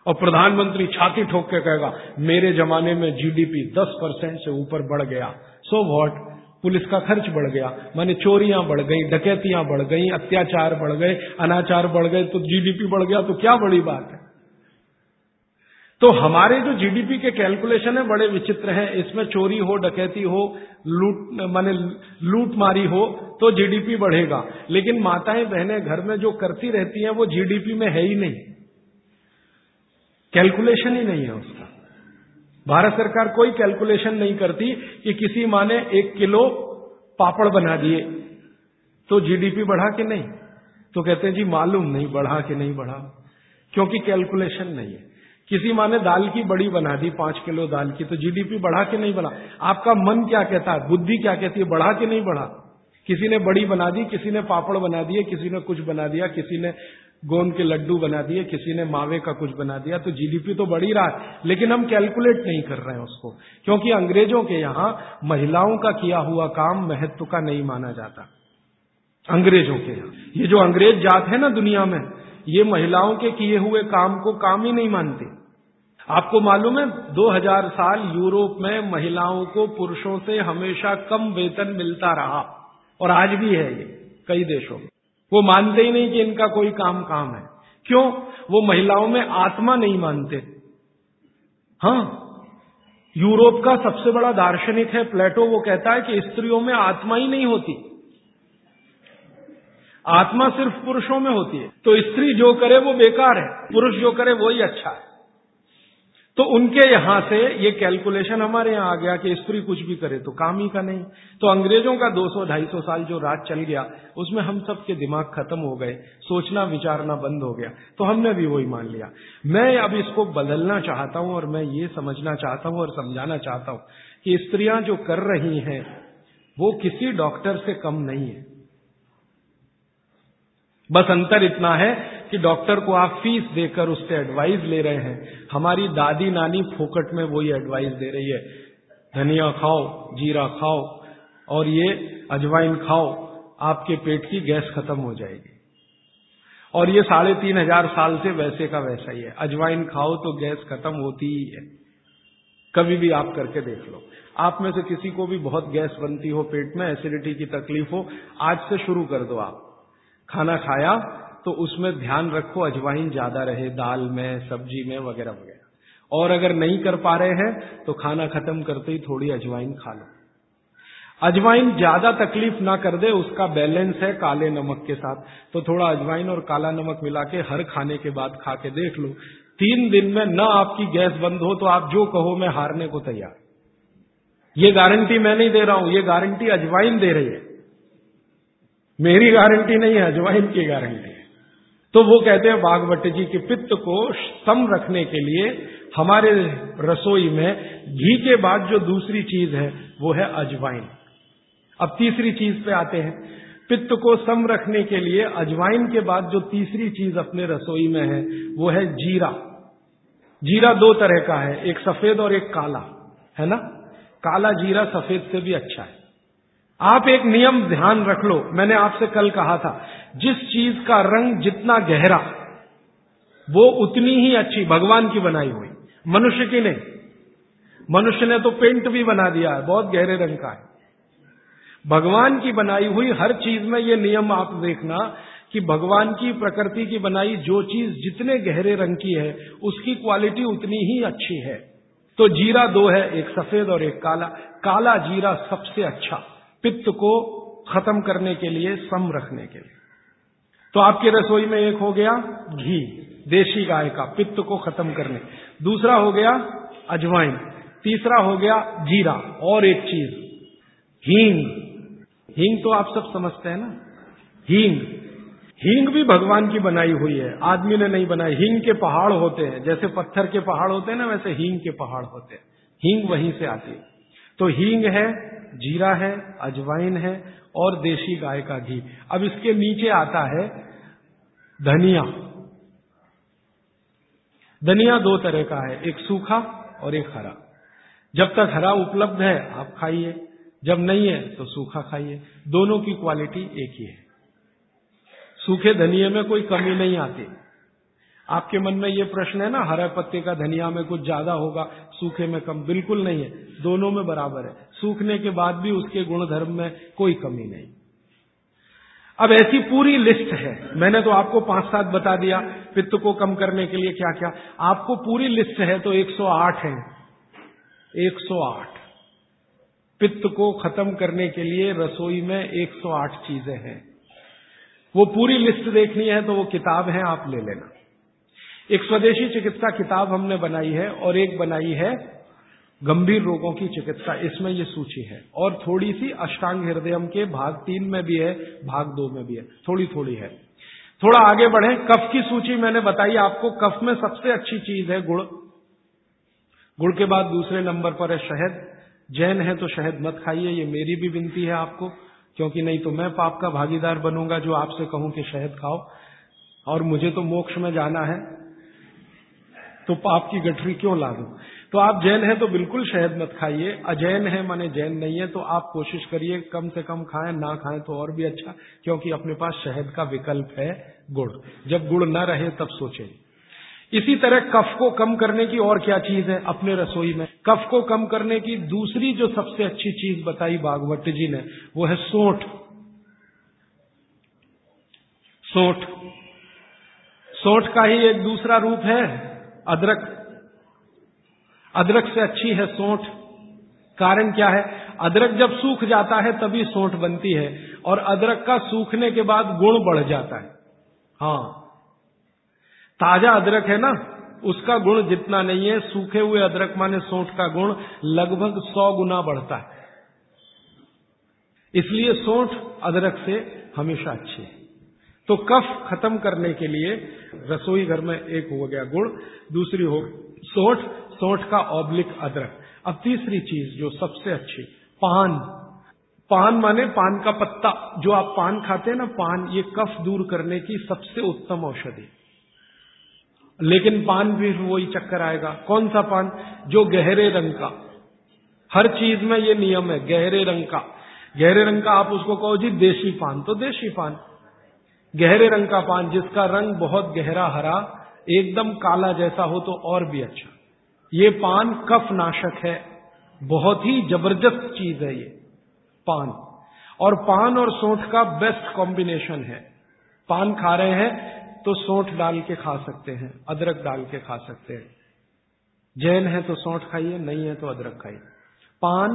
[SPEAKER 1] और प्रधानमंत्री छाती ठोक के कहेगा, मेरे जमाने में जीडीपी 10 परसेंट से ऊपर बढ़ गया। सो वॉट पुलिस का खर्च बढ़ गया। माने चोरियाँ बढ़ गई, डकैतियाँ बढ़ गई, अत्याचार बढ़ गए, अनाचार बढ़ गए तो जीडीपी बढ़ गया तो क्या बड़ी बात है? तो हमारे जो जीडीपी के कैलकुलेशन है, बड़े विचित्र हैं। इसमें चोरी हो, डकैती हो, लूट, माने लूट मारी हो तो जीडीपी बढ़ेगा। लेकिन माताएँ बहनें घर में जो करती रहती हैं, वो जीडीपी में है ही नहीं। कैलकुलेशन ही नहीं है उसका। भारत सरकार कोई कैलकुलेशन नहीं करती कि किसी माँ ने एक किलो पापड़ बना दिए तो जीडीपी बढ़ा कि नहीं? तो कहते हैं, जी, मालूम नहीं, बढ़ा कि नहीं बढ़ा? क्योंकि कैलकुलेशन नहीं है। किसी माँ ने दाल की बड़ी बना दी, पाँच किलो दाल की तो जीडीपी बढ़ा के नहीं बढ़ा? आपका मन क्या कहता है? बुद्धि क्या कहती है? बढ़ा के नहीं बढ़ा? किसी ने बड़ी बना दी, किसी ने पापड़ बना दिए, किसी ने कुछ बना दिया, किसी ने गोंद के लड्डू बना दिए, किसी ने मावे का कुछ बना दिया तो जीडीपी तो बढ़ ही रहा है। लेकिन हम कैलकुलेट नहीं कर रहे हैं उसको, क्योंकि अंग्रेज़ों के यहाँ महिलाओं का किया हुआ काम महत्व का नहीं माना जाता। अंग्रेज़ों के यहाँ। ये जो अंग्रेज़ जात है ना दुनिया में, ये महिलाओं के किए हुए काम को काम ही नहीं मानते। आपको मालूम है 2000 साल यूरोप में महिलाओं को पुरुषों से हमेशा कम वेतन मिलता रहा, और आज भी है ये, कई देशों में। वो मानते ही नहीं कि इनका कोई काम काम है। क्यों? वो महिलाओं में आत्मा नहीं मानते। हाँ यूरोप का सबसे बड़ा दार्शनिक है प्लेटो, वो कहता है कि स्त्रियों में आत्मा ही नहीं होती। आत्मा सिर्फ़ पुरुषों में होती है। तो स्त्री जो करे वो बेकार है, पुरुष जो करे वही अच्छा है। तो उनके यहाँ से ये कैलकुलेशन हमारे यहाँ आ गया कि स्त्री कुछ भी करे तो काम ही का नहीं। तो अंग्रेज़ों का 200-250 साल जो राज चल गया, उसमें हम सब के दिमाग खत्म हो गए, सोचना, विचारना बंद हो गया। तो हमने भी वही मान लिया। मैं अब इसको बदलना चाहता हूँ और मैं ये समझना चाहता हूँ और समझाना चाहता हूँ कि स्त्रियाँ जो कर रही हैं, वो किसी डॉक्टर से कम नहीं है। बस अंतर इतना है कि डॉक्टर को आप फ़ीस देकर उससे एडवाइस ले रहे हैं। हमारी दादी नानी फोकट में वही एडवाइस दे रही है। धनिया खाओ, जीरा खाओ, और ये अजवाइन खाओ, आपके पेट की गैस खत्म हो जाएगी। और ये साढ़े तीन हज़ार साल से वैसे का वैसा ही है। अजवाइन खाओ तो गैस खत्म होती ही है। कभी भी आप करके देख लो। आप में से किसी को भी बहुत गैस बनती हो, पेट में एसिडिटी की तकलीफ़ हो, आज से शुरू कर दो आप। खाना खाया तो उसमें ध्यान रखो, अजवाइन ज़्यादा रहे, दाल में, सब्ज़ी में वगैरह वगैरह। और अगर नहीं कर पा रहे हैं तो खाना खत्म करते ही थोड़ी अजवाइन खा लो। अजवाइन ज़्यादा तकलीफ़ ना कर दे, उसका बैलेंस है काले नमक के साथ। तो थोड़ा अजवाइन और काला नमक मिला के हर खाने के बाद खा के देख लो। तीन दिन में न आपकी गैस बंद हो तो आप जो कहो, मैं हारने को तैयार। ये गारंटी मैं नहीं दे रहा हूँ, ये गारंटी अजवाइन दे रही है। मेरी गारंटी नहीं है, अजवाइन की गारंटी। तो वो कहते हैं बागवट जी के पित्त को सम रखने के लिए हमारे रसोई में घी के बाद जो दूसरी चीज़ है, वो है अजवाइन। अब तीसरी चीज़ पे आते हैं। पित्त को सम रखने के लिए अजवाइन के बाद जो तीसरी चीज़ अपने रसोई में है, वो है जीरा। जीरा दो तरह का है, एक सफ़ेद और एक काला। है ना? काला जीरा सफ़ेद से भी अच्छा है। आप एक नियम ध्यान रख लो। मैंने आपसे कल कहा था, जिस चीज़ का रंग जितना गहरा, वो उतनी ही अच्छी, भगवान की बनाई हुई। मनुष्य की नहीं। मनुष्य ने तो पेंट भी बना दिया है, बहुत गहरे रंग का है। भगवान की बनाई हुई हर चीज़ में ये नियम आप देखना कि भगवान की प्रकृति की बनाई जो चीज़ जितने गहरे रंग की है, उसकी क्वालिटी उतनी ही अच्छी है। तो जीरा दो है, एक सफ़ेद और एक काला। काला जीरा सबसे अच्छा। पित्त को खत्म करने के लिए, सम रखने के लिए। तो आपकी रसोई में एक हो गया घी, देशी गाय का, पित्त को खत्म करने। दूसरा हो गया अजवाइन। तीसरा हो गया जीरा, और एक चीज़, हींग। हींग तो आप सब समझते हैं ना? हींग। हींग भी भगवान की बनाई हुई है, आदमी ने नहीं बनाई। हींग के पहाड़ होते हैं, जैसे पत्थर के पहाड़ होते हैं ना, वैसे हींग के पहाड़ होते हैं। हींग वहीं से आती है। तो हींग है, जीरा है, अजवाइन है और देशी गाय का घी। अब इसके नीचे आता है धनिया। धनिया दो तरह का है, एक सूखा और एक हरा। जब तक हरा उपलब्ध है, आप खाइए। जब नहीं है तो सूखा खाइए। दोनों की क्वालिटी एक ही है। सूखे धनिये में कोई कमी नहीं आती। आपके मन में ये प्रश्न है ना, हरे पत्ते का धनिया में कुछ ज़्यादा होगा, सूखे में कम, बिल्कुल नहीं है, दोनों में बराबर है। सूखने के बाद भी उसके गुण धर्म में कोई कमी नहीं। अब ऐसी पूरी लिस्ट है, मैंने तो आपको पाँच सात बता दिया, पित्त को कम करने के लिए क्या क्या आपको पूरी लिस्ट है तो 108 है। 108 पित्त को खत्म करने के लिए रसोई में 108 चीज़ें हैं। वो पूरी लिस्ट देखनी है तो वो किताब है, आप ले लेना। एक स्वदेशी चिकित्सा किताब हमने बनाई है और एक बनाई है गंभीर रोगों की चिकित्सा। इसमें ये सूची है। और थोड़ी सी अष्टांग हृदय के भाग तीन में भी है, भाग दो में भी है। थोड़ी थोड़ी है। थोड़ा आगे बढ़े। कफ की सूची मैंने बताई आपको। कफ में सबसे अच्छी चीज़ है गुड़। गुड़ के बाद दूसरे नंबर पर है शहद। जैन है तो शहद मत खाइए, ये मेरी भी विनती है आपको। क्योंकि नहीं तो मैं पाप का भागीदार बनूँगा जो आपसे कहूँ कि शहद खाओ। और मुझे तो मोक्ष में जाना है। तो पाप की गठरी क्यों ला दू तो आप जैन हैं तो बिल्कुल शहद मत खाइए। अजैन है माने जैन नहीं है तो आप कोशिश करिए कम से कम खाएँ, ना खाएँ तो और भी अच्छा क्योंकि अपने पास शहद का विकल्प है गुड़। जब गुड़ ना रहे तब सोचे। इसी तरह कफ को कम करने की और क्या चीज़ है अपने रसोई में? कफ को कम करने की दूसरी जो सबसे अच्छी चीज़ बताई बागवट जी ने, वो है सोठ। सोठ। सोठ का ही एक दूसरा रूप है अदरक। अदरक से अच्छी है सोठ। कारण क्या है? अदरक जब सूख जाता है, तभी सोठ बनती है और अदरक का सूखने के बाद गुण बढ़ जाता है। हाँ। ताज़ा अदरक है ना, उसका गुण जितना नहीं है, सूखे हुए अदरक माने सोठ का गुण लगभग सौ गुना बढ़ता है। इसलिए सोठ अदरक से हमेशा अच्छी है। तो कफ खत्म करने के लिए रसोई घर में एक हो गया गुड़, दूसरी हो सोठ सोठ का ऑब्लिक अदरक। अब तीसरी चीज़ जो सबसे अच्छी, पान। पान माने पान का पत्ता। जो आप पान खाते हैं ना, पान, ये कफ दूर करने की सबसे उत्तम औषधि। लेकिन पान भी वही चक्कर आएगा। कौन सा पान? जो गहरे रंग का। हर चीज़ में ये नियम है, गहरे रंग का। गहरे रंग का आप उसको कहो जी, देशी पान। तो देशी पान। गहरे रंग का पान, जिसका रंग बहुत गहरा हरा, एकदम काला जैसा हो तो और भी अच्छा। ये पान कफ नाशक है। बहुत ही ज़बरदस्त चीज़ है ये पान। और पान और सोंठ का बेस्ट कॉम्बिनेशन है। पान खा रहे हैं तो सोंठ डाल के खा सकते हैं, अदरक डाल के खा सकते हैं। जैन है तो सोंठ खाइए, नहीं है तो अदरक खाइए। पान,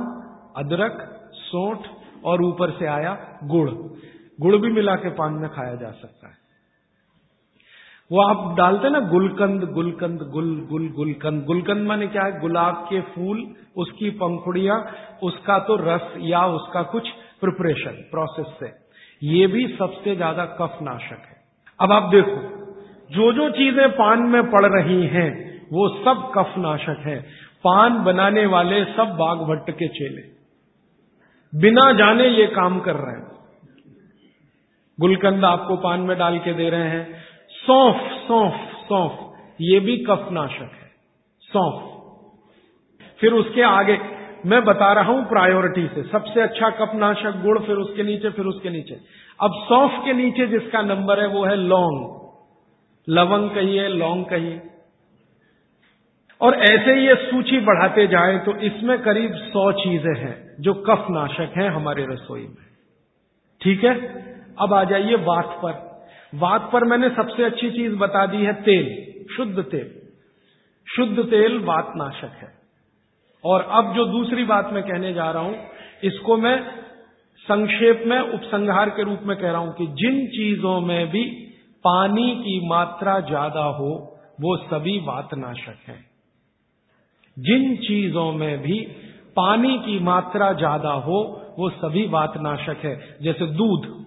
[SPEAKER 1] अदरक, सोंठ और ऊपर से आया गुड़। गुड़ भी मिला के पान में खाया जा सकता है। वो आप डालते ना, गुलकंद गुलकंद, गुल गुल, गुलकंद। गुलकंद माने क्या है? गुलाब के फूल, उसकी पंखुड़ियाँ, उसका तो रस या उसका कुछ प्रिपरेशन प्रोसेस से। ये भी सबसे ज़्यादा कफ नाशक है। अब आप देखो जो जो चीज़ें पान में पड़ रही हैं, वो सब कफ नाशक है। पान बनाने वाले सब बाघ भट्ट के चेले। बिना जाने ये काम कर रहे हैं। गुलकंद आपको पान में डाल के दे रहे हैं। सौंफ सौंफ सौंफ, ये भी कफनाशक है। सौंफ। फिर उसके आगे, मैं बता रहा हूँ प्रायोरिटी से। सबसे अच्छा कफनाशक गुड़, फिर उसके नीचे, फिर उसके नीचे। अब सौंफ के नीचे जिसका नंबर है वो है लौंग। लवंग कहिए, लौंग कहिए। और ऐसे ही ये सूची बढ़ाते जाए तो इसमें करीब सौ चीज़ें हैं जो कफनाशक हैं हमारे रसोई में। ठीक है? अब आ जाइए वात पर। वात पर मैंने सबसे अच्छी चीज़ बता दी है तेल, शुद्ध तेल। शुद्ध तेल वात नाशक है। और अब जो दूसरी बात मैं कहने जा रहा हूँ, इसको मैं संक्षेप में, उपसंहार के रूप में कह रहा हूँ कि जिन चीज़ों में भी पानी की मात्रा ज़्यादा हो, वो सभी वातनाशक हैं। जिन चीज़ों में भी पानी की मात्रा ज़्यादा हो, वो सभी वातनाशक है। जैसे दूध।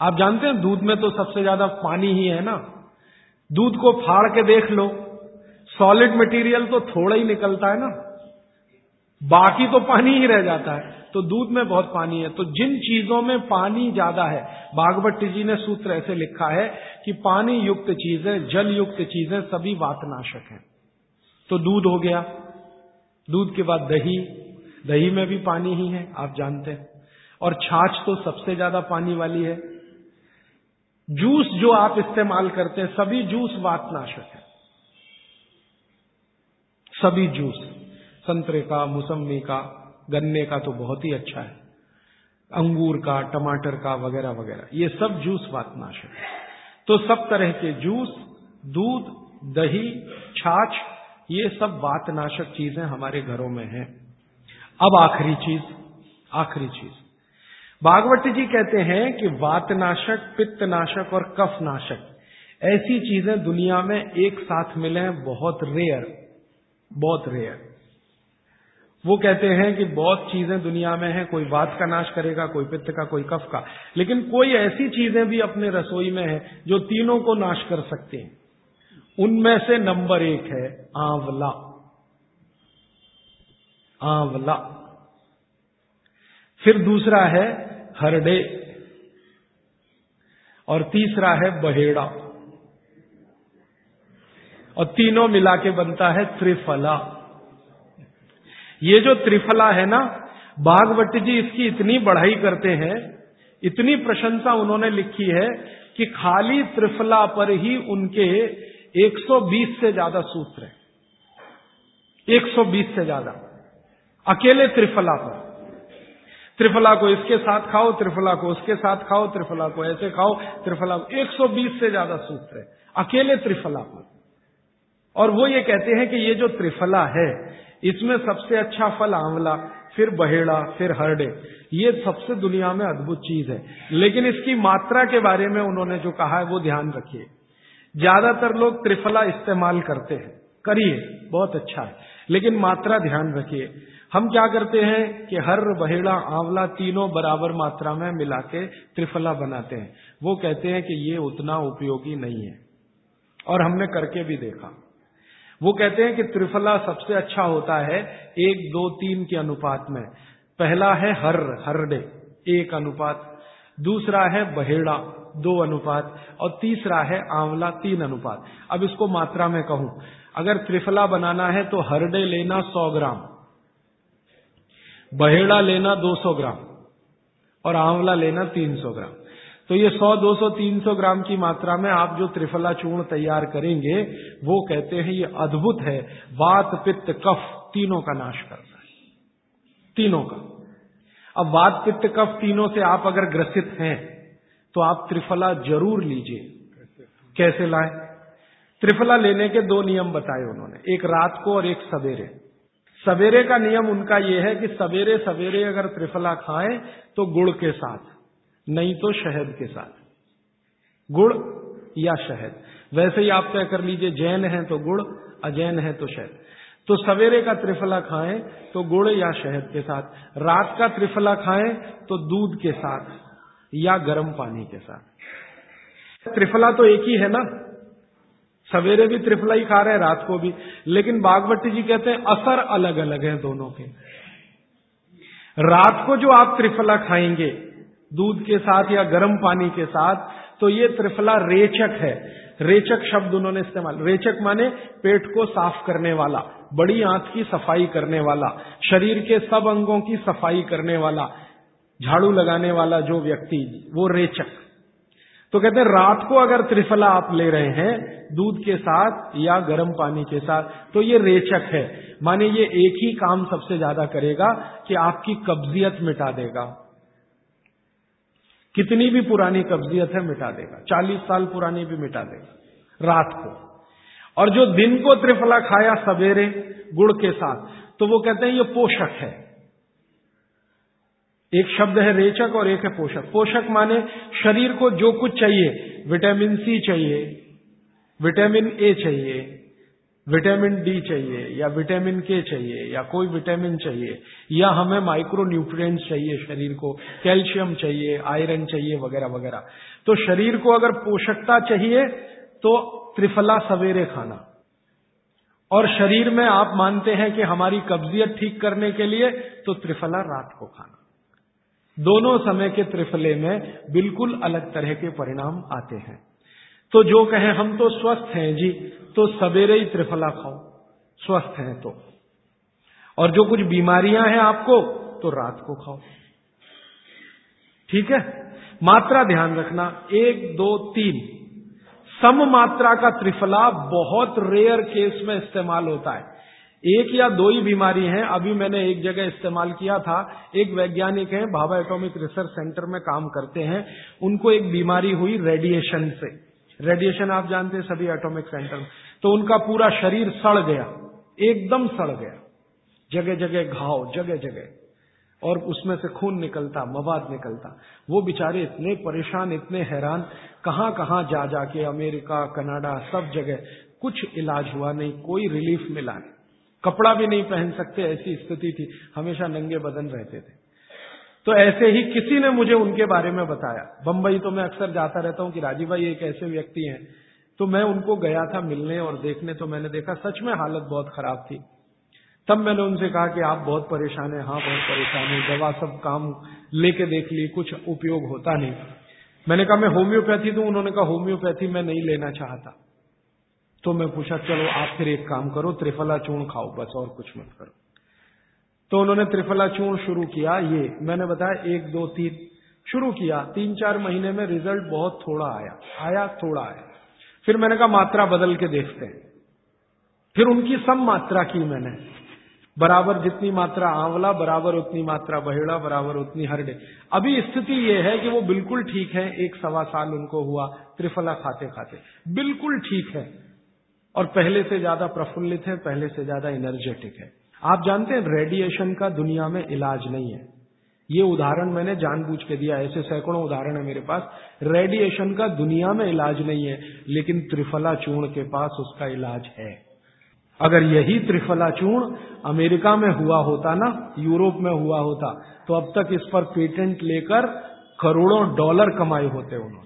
[SPEAKER 1] आप जानते हैं दूध में तो सबसे ज़्यादा पानी ही है ना? दूध को फाड़ के देख लो। सॉलिड मटेरियल तो थोड़ा ही निकलता है ना। बाकी तो पानी ही रह जाता है। तो दूध में बहुत पानी है। तो जिन चीज़ों में पानी ज़्यादा है बागवट जी ने सूत्र ऐसे लिखा है कि पानी युक्त चीज़ें, जल युक्त चीज़ें सभी वातनाशक हैं। तो दूध हो गया। दूध के बाद दही। दही में भी पानी ही है, आप जानते हैं। और छाछ तो सबसे ज़्यादा पानी वाली है। जूस जो आप इस्तेमाल करते हैं, सभी जूस वातनाशक है। सभी जूस। संतरे का मौसमी का, गन्ने का तो बहुत ही अच्छा है। अंगूर का, टमाटर का, वगैरह वगैरह। ये सब जूस वातनाशक है। तो सब तरह के जूस, दूध, दही, छाछ, ये सब वातनाशक चीज़ें हमारे घरों में हैं। अब आखिरी चीज़ आखिरी चीज़। भागवती जी कहते हैं कि वातनाशक, पित्तनाशक और कफनाशक, ऐसी चीज़ें दुनिया में एक साथ मिले हैं, बहुत रेयर बहुत रेयर वो कहते हैं कि बहुत चीज़ें दुनिया में हैं, कोई वात का नाश करेगा, कोई पित्त का, कोई कफ का। लेकिन कोई ऐसी चीज़ें भी अपने रसोई में है, जो तीनों को नाश कर सकते हैं। उनमें से नंबर एक है, आंवला। आंवला। फिर दूसरा है हरडे और तीसरा है बहेड़ा। और तीनों मिला के बनता है त्रिफला। ये जो त्रिफला है ना बागवती जी इसकी इतनी बढ़ाई करते हैं, इतनी प्रशंसा उन्होंने लिखी है कि खाली त्रिफला पर ही उनके 120 से ज़्यादा सूत्र हैं। 120 से ज़्यादा। अकेले त्रिफला पर। त्रिफला को इसके साथ खाओ, त्रिफला को उसके साथ खाओ, त्रिफला को ऐसे खाओ, त्रिफला को। 120 से ज़्यादा सूत्र है। अकेले त्रिफला पर और वो ये कहते हैं कि ये जो त्रिफला है, इसमें सबसे अच्छा फल आंवला, फिर बहेड़ा, फिर हरडे, ये सबसे दुनिया में अद्भुत चीज़ है। लेकिन इसकी मात्रा के बारे में उन्होंने जो कहा है, वो ध्यान रखिए। ज़्यादातर लोग त्रिफला इस्तेमाल करते हैं। करिए, बहुत अच्छा है। लेकिन मात्रा ध्यान रखिए। हम क्या करते हैं कि हर बहेड़ा, आंवला तीनों बराबर मात्रा में मिला के त्रिफला बनाते हैं। वो कहते हैं कि ये उतना उपयोगी नहीं है। और हमने करके भी देखा। वो कहते हैं कि त्रिफला सबसे अच्छा होता है एक, दो, तीन के अनुपात में। पहला है हर, हरडे, एक अनुपात। दूसरा है बहेड़ा, दो अनुपात। और तीसरा है आंवला, तीन अनुपात। अब इसको मात्रा में कहूँ। अगर त्रिफला बनाना है तो हरडे लेना सौ ग्राम। बहेड़ा लेना दो सौ ग्राम और आंवला लेना तीन सौ ग्राम। तो ये 100, 200, 300 ग्राम की मात्रा में आप जो त्रिफला चूर्ण तैयार करेंगे वो कहते हैं ये अद्भुत है। वात पित्त कफ तीनों का नाश करता है। तीनों का। अब वात पित्त कफ तीनों से आप अगर ग्रसित हैं तो आप त्रिफला ज़रूर लीजिए। कैसे लाए? त्रिफला लेने के दो नियम बताए उन्होंने। एक रात को और एक सवेरे। सवेरे का नियम उनका यह है कि सवेरे सवेरे अगर त्रिफला खाएँ तो गुड़ के साथ, नहीं तो शहद के साथ। गुड़ या शहद। वैसे ही आप तय कर लीजिए, जैन है तो गुड़, अजैन है तो शहद। तो सवेरे का त्रिफला खाएँ तो गुड़ या शहद के साथ। रात का त्रिफला खाएँ तो दूध के साथ या गर्म पानी के साथ। त्रिफला तो एक ही है ना? सवेरे भी त्रिफला ही खा रहे हैं, रात को भी। लेकिन बागवती जी कहते हैं, असर अलग अलग है दोनों के। रात को जो आप त्रिफला खाएँगे, दूध के साथ या गर्म पानी के साथ तो ये त्रिफला रेचक है। रेचक शब्द उन्होंने इस्तेमाल, रेचक माने पेट को साफ़ करने वाला, बड़ी आंत की सफ़ाई करने वाला, शरीर के सब अंगों की सफ़ाई करने वाला, झाड़ू लगाने वाला जो व्यक्ति, वो रेचक। तो कहते हैं, रात को अगर त्रिफला आप ले रहे हैं, दूध के साथ या गर्म पानी के साथ तो ये रेचक है। माने ये एक ही काम सबसे ज़्यादा करेगा कि आपकी कब्जियत मिटा देगा। कितनी भी पुरानी कब्जियत है, मिटा देगा। चालीस साल पुरानी भी मिटा देगा, रात को। और जो दिन को त्रिफला खाया सवेरे, गुड़ के साथ तो वो कहते हैं, ये पोषक है। एक शब्द है रेचक और एक है पोषक। पोषक माने शरीर को जो कुछ चाहिए, विटामिन सी चाहिए, विटामिन ए चाहिए, विटामिन डी चाहिए, या विटामिन के चाहिए, या कोई विटामिन चाहिए, या हमें माइक्रो न्यूट्रिएंट्स चाहिए शरीर को, कैल्शियम चाहिए, आयरन चाहिए, वगैरह वगैरह। तो शरीर को अगर पोषकता चाहिए तो त्रिफला सवेरे खाना। और शरीर में आप मानते हैं कि हमारी कब्जियत ठीक करने के लिए तो त्रिफला रात को खाना। दोनों समय के त्रिफले में बिल्कुल अलग तरह के परिणाम आते हैं। तो जो कहें, हम तो स्वस्थ हैं जी तो सवेरे ही त्रिफला खाओ। स्वस्थ हैं तो। और जो कुछ बीमारियाँ हैं आपको तो रात को खाओ। ठीक है? मात्रा ध्यान रखना। एक, दो, तीन। सम मात्रा का त्रिफला बहुत रेयर केस में इस्तेमाल होता है। एक या दो ही बीमारी हैं। अभी मैंने एक जगह इस्तेमाल किया था। एक वैज्ञानिक हैं, भाभा एटॉमिक रिसर्च सेंटर में काम करते हैं। उनको एक बीमारी हुई रेडिएशन से। रेडिएशन आप जानते हैं, सभी एटॉमिक सेंटर तो उनका पूरा शरीर सड़ गया। एकदम सड़ गया। जगह जगह घाव जगह जगह और उसमें से खून निकलता, मवाद निकलता। वो बेचारे इतने परेशान, इतने हैरान कहाँ कहाँ जा जाके अमेरिका, कनाडा, सब जगह कुछ इलाज हुआ नहीं, कोई रिलीफ मिला नहीं। कपड़ा भी नहीं पहन सकते, ऐसी स्थिति थी। हमेशा नंगे बदन रहते थे। तो ऐसे ही किसी ने मुझे उनके बारे में बताया। बंबई तो मैं अक्सर जाता रहता हूँ कि राजीव भाई एक ऐसे व्यक्ति हैं। तो मैं उनको गया था मिलने और देखने तो मैंने देखा सच में हालत बहुत खराब थी। तब मैंने उनसे कहा कि आप बहुत परेशान हैं हाँ बहुत परेशान है। दवा सब काम लेके देख ली, कुछ उपयोग होता नहीं मैंने कहा, मैं होम्योपैथी दू? उन्होंने कहा, होम्योपैथी मैं नहीं लेना चाहता। तो मैं पूछा, चलो आप फिर एक काम करो, त्रिफला चूर्ण खाओ, बस और कुछ मत करो। तो उन्होंने त्रिफला चूर्ण शुरू किया, ये मैंने बताया, एक, दो, तीन, शुरू किया। तीन, चार महीने में रिज़ल्ट बहुत थोड़ा आया आया, थोड़ा आया। फिर मैंने कहा, मात्रा बदल के देखते हैं। फिर उनकी सम मात्रा की मैंने, बराबर जितनी मात्रा आंवला, बराबर उतनी मात्रा बहेड़ा, बराबर उतनी हरडे। अभी स्थिति यह है कि वो बिल्कुल ठीक है, एक सवा साल उनको हुआ त्रिफला खाते खाते बिल्कुल ठीक है। और पहले से ज़्यादा प्रफुल्लित है, पहले से ज़्यादा एनर्जेटिक है। आप जानते हैं रेडिएशन का दुनिया में इलाज नहीं है। ये उदाहरण मैंने जानबूझ के दिया, ऐसे सैकड़ों उदाहरण है मेरे पास। रेडिएशन का दुनिया में इलाज नहीं है, लेकिन त्रिफला चूर्ण के पास उसका इलाज है। अगर यही त्रिफला चूर्ण अमेरिका में हुआ होता ना, यूरोप में हुआ होता तो अब तक इस पर पेटेंट लेकर करोड़ों डॉलर कमाए होते उन्होंने।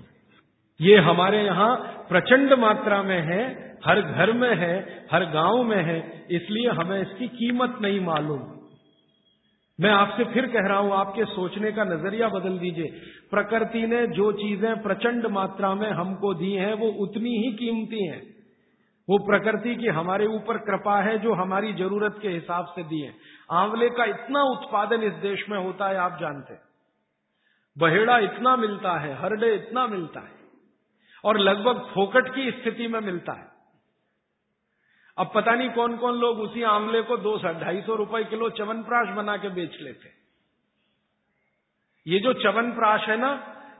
[SPEAKER 1] ये हमारे यहाँ प्रचंड मात्रा में है, हर घर में है, हर गाँव में है, इसलिए हमें इसकी कीमत नहीं मालूम। मैं आपसे फिर कह रहा हूँ, आपके सोचने का नज़रिया बदल दीजिए। प्रकृति ने जो चीज़ें प्रचंड मात्रा में हमको दी हैं, वो उतनी ही कीमती हैं। वो प्रकृति की हमारे ऊपर कृपा है, जो हमारी ज़रूरत के हिसाब से दी है। आंवले का इतना उत्पादन इस देश में होता है, आप जानते बहेड़ा इतना मिलता है, हरडे इतना मिलता है। और लगभग फोकट की स्थिति में मिलता है। अब पता नहीं कौन कौन लोग उसी आंवले को दो सौ, ढाई सौ रुपए किलो चवनप्राश बना के बेच लेते ये जो चवनप्राश है ना,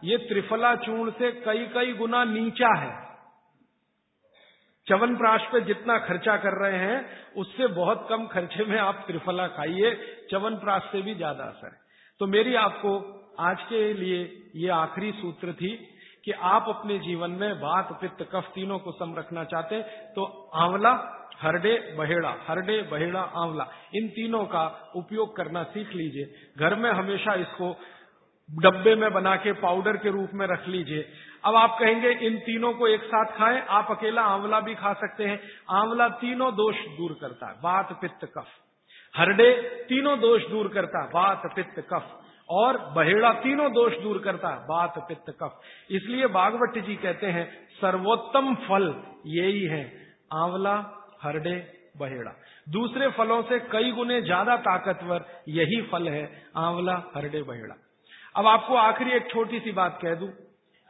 [SPEAKER 1] ये त्रिफला चूर्ण से कई कई गुना नीचा है। चवनप्राश पे जितना खर्चा कर रहे हैं, उससे बहुत कम खर्चे में आप त्रिफला खाइए चवनप्राश से भी ज़्यादा असर है। तो मेरी आपको आज के लिए ये आखिरी सूत्र थी कि आप अपने जीवन में बात पित्त, कफ तीनों को सम रखना चाहते तो आंवला, हरडे, बहेड़ा हरडे, बहेड़ा, आंवला, इन तीनों का उपयोग करना सीख लीजिए। घर में हमेशा इसको डब्बे में बना के, पाउडर के रूप में रख लीजिए। अब आप कहेंगे, इन तीनों को एक साथ खाएँ, आप अकेला आंवला भी खा सकते हैं। आंवला तीनों दोष दूर करता है वात पित्त, कफ। हरडे तीनों दोष दूर करता है वात पित्त, कफ। और बहेड़ा तीनों दोष दूर करता है। बात पित्त कफ। इसलिए बागवट जी कहते हैं, सर्वोत्तम फल यही है, आंवला, हरडे, बहेड़ा। दूसरे फलों से कई गुने ज़्यादा ताकतवर यही फल है, आंवला, हरडे, बहेड़ा। अब आपको आखिरी एक छोटी सी बात कह दूँ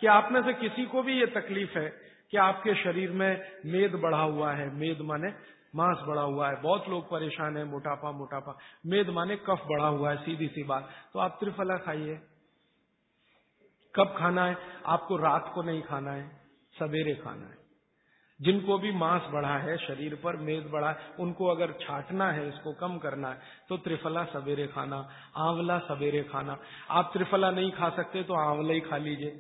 [SPEAKER 1] कि आप में से किसी को भी ये तकलीफ़ है कि आपके शरीर में मेद बढ़ा हुआ है, मेद माने मांस बढ़ा हुआ है, बहुत लोग परेशान है, मोटापा मोटापा। मेद माने कफ बढ़ा हुआ है, सीधी सी बात। तो आप त्रिफला खाइए। कब खाना है? आपको रात को नहीं खाना है, सवेरे खाना है। जिनको भी मांस बढ़ा है, शरीर पर मेद बढ़ा है, उनको अगर छाटना है, इसको कम करना है तो त्रिफला सवेरे खाना, आंवला सवेरे खाना। आप त्रिफला नहीं खा सकते तो आंवला ही खा लीजिए।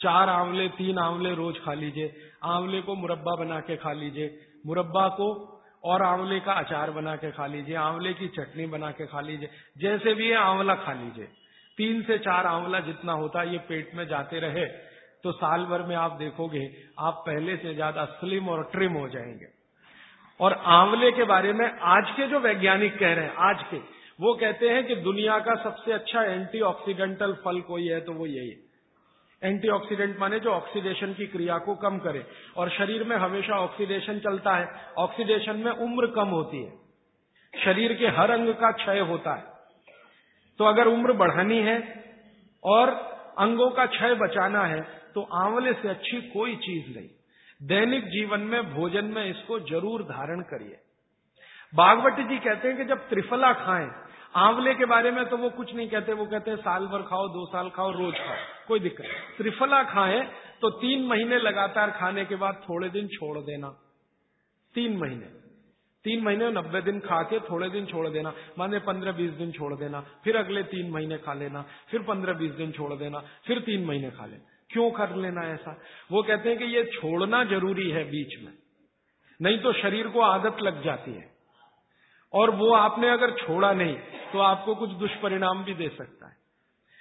[SPEAKER 1] चार आंवले, तीन आंवले रोज खा लीजिए। आंवले को मुरब्बा बना के खा लीजिए। मुरब्बा को और आंवले का अचार बना के खा लीजिए, आंवले की चटनी बना के खा लीजिए, जैसे भी है आंवला खा लीजिए। तीन से चार आंवला जितना होता है ये पेट में जाते रहे तो साल भर में आप देखोगे, आप पहले से ज़्यादा स्लिम और ट्रिम हो जाएँगे। और आंवले के बारे में आज के जो वैज्ञानिक कह रहे हैं, आज के, वो कहते हैं कि दुनिया का सबसे अच्छा एंटीऑक्सीडेंटल फल कोई है तो वो यही है। एंटीऑक्सीडेंट माने जो ऑक्सीडेशन की क्रिया को कम करे। और शरीर में हमेशा ऑक्सीडेशन चलता है। ऑक्सीडेशन में उम्र कम होती है। शरीर के हर अंग का क्षय होता है। तो अगर उम्र बढ़ानी है और अंगों का क्षय बचाना है तो आंवले से अच्छी कोई चीज़ नहीं। दैनिक जीवन में, भोजन में इसको ज़रूर धारण करिए। बागवती जी कहते हैं कि जब त्रिफला खाएँ आंवले के बारे में तो वो कुछ नहीं कहते, वो कहते हैं, साल भर खाओ, दो साल खाओ, रोज खाओ, कोई दिक्कत त्रिफला खाएँ तो तीन महीने लगातार खाने के बाद थोड़े दिन छोड़ देना। तीन महीने। तीन महीने नब्बे दिन खा के थोड़े दिन छोड़ देना। माने पंद्रह बीस दिन छोड़ देना। फिर अगले तीन महीने खा लेना। फिर पंद्रह बीस दिन छोड़ देना। फिर तीन महीने खा लेना। क्यों कर लेना ऐसा? वो कहते हैं कि ये छोड़ना ज़रूरी है बीच में। नहीं तो शरीर को आदत लग जाती है। और वो आपने अगर छोड़ा नहीं तो आपको कुछ दुष्परिणाम भी दे सकता है।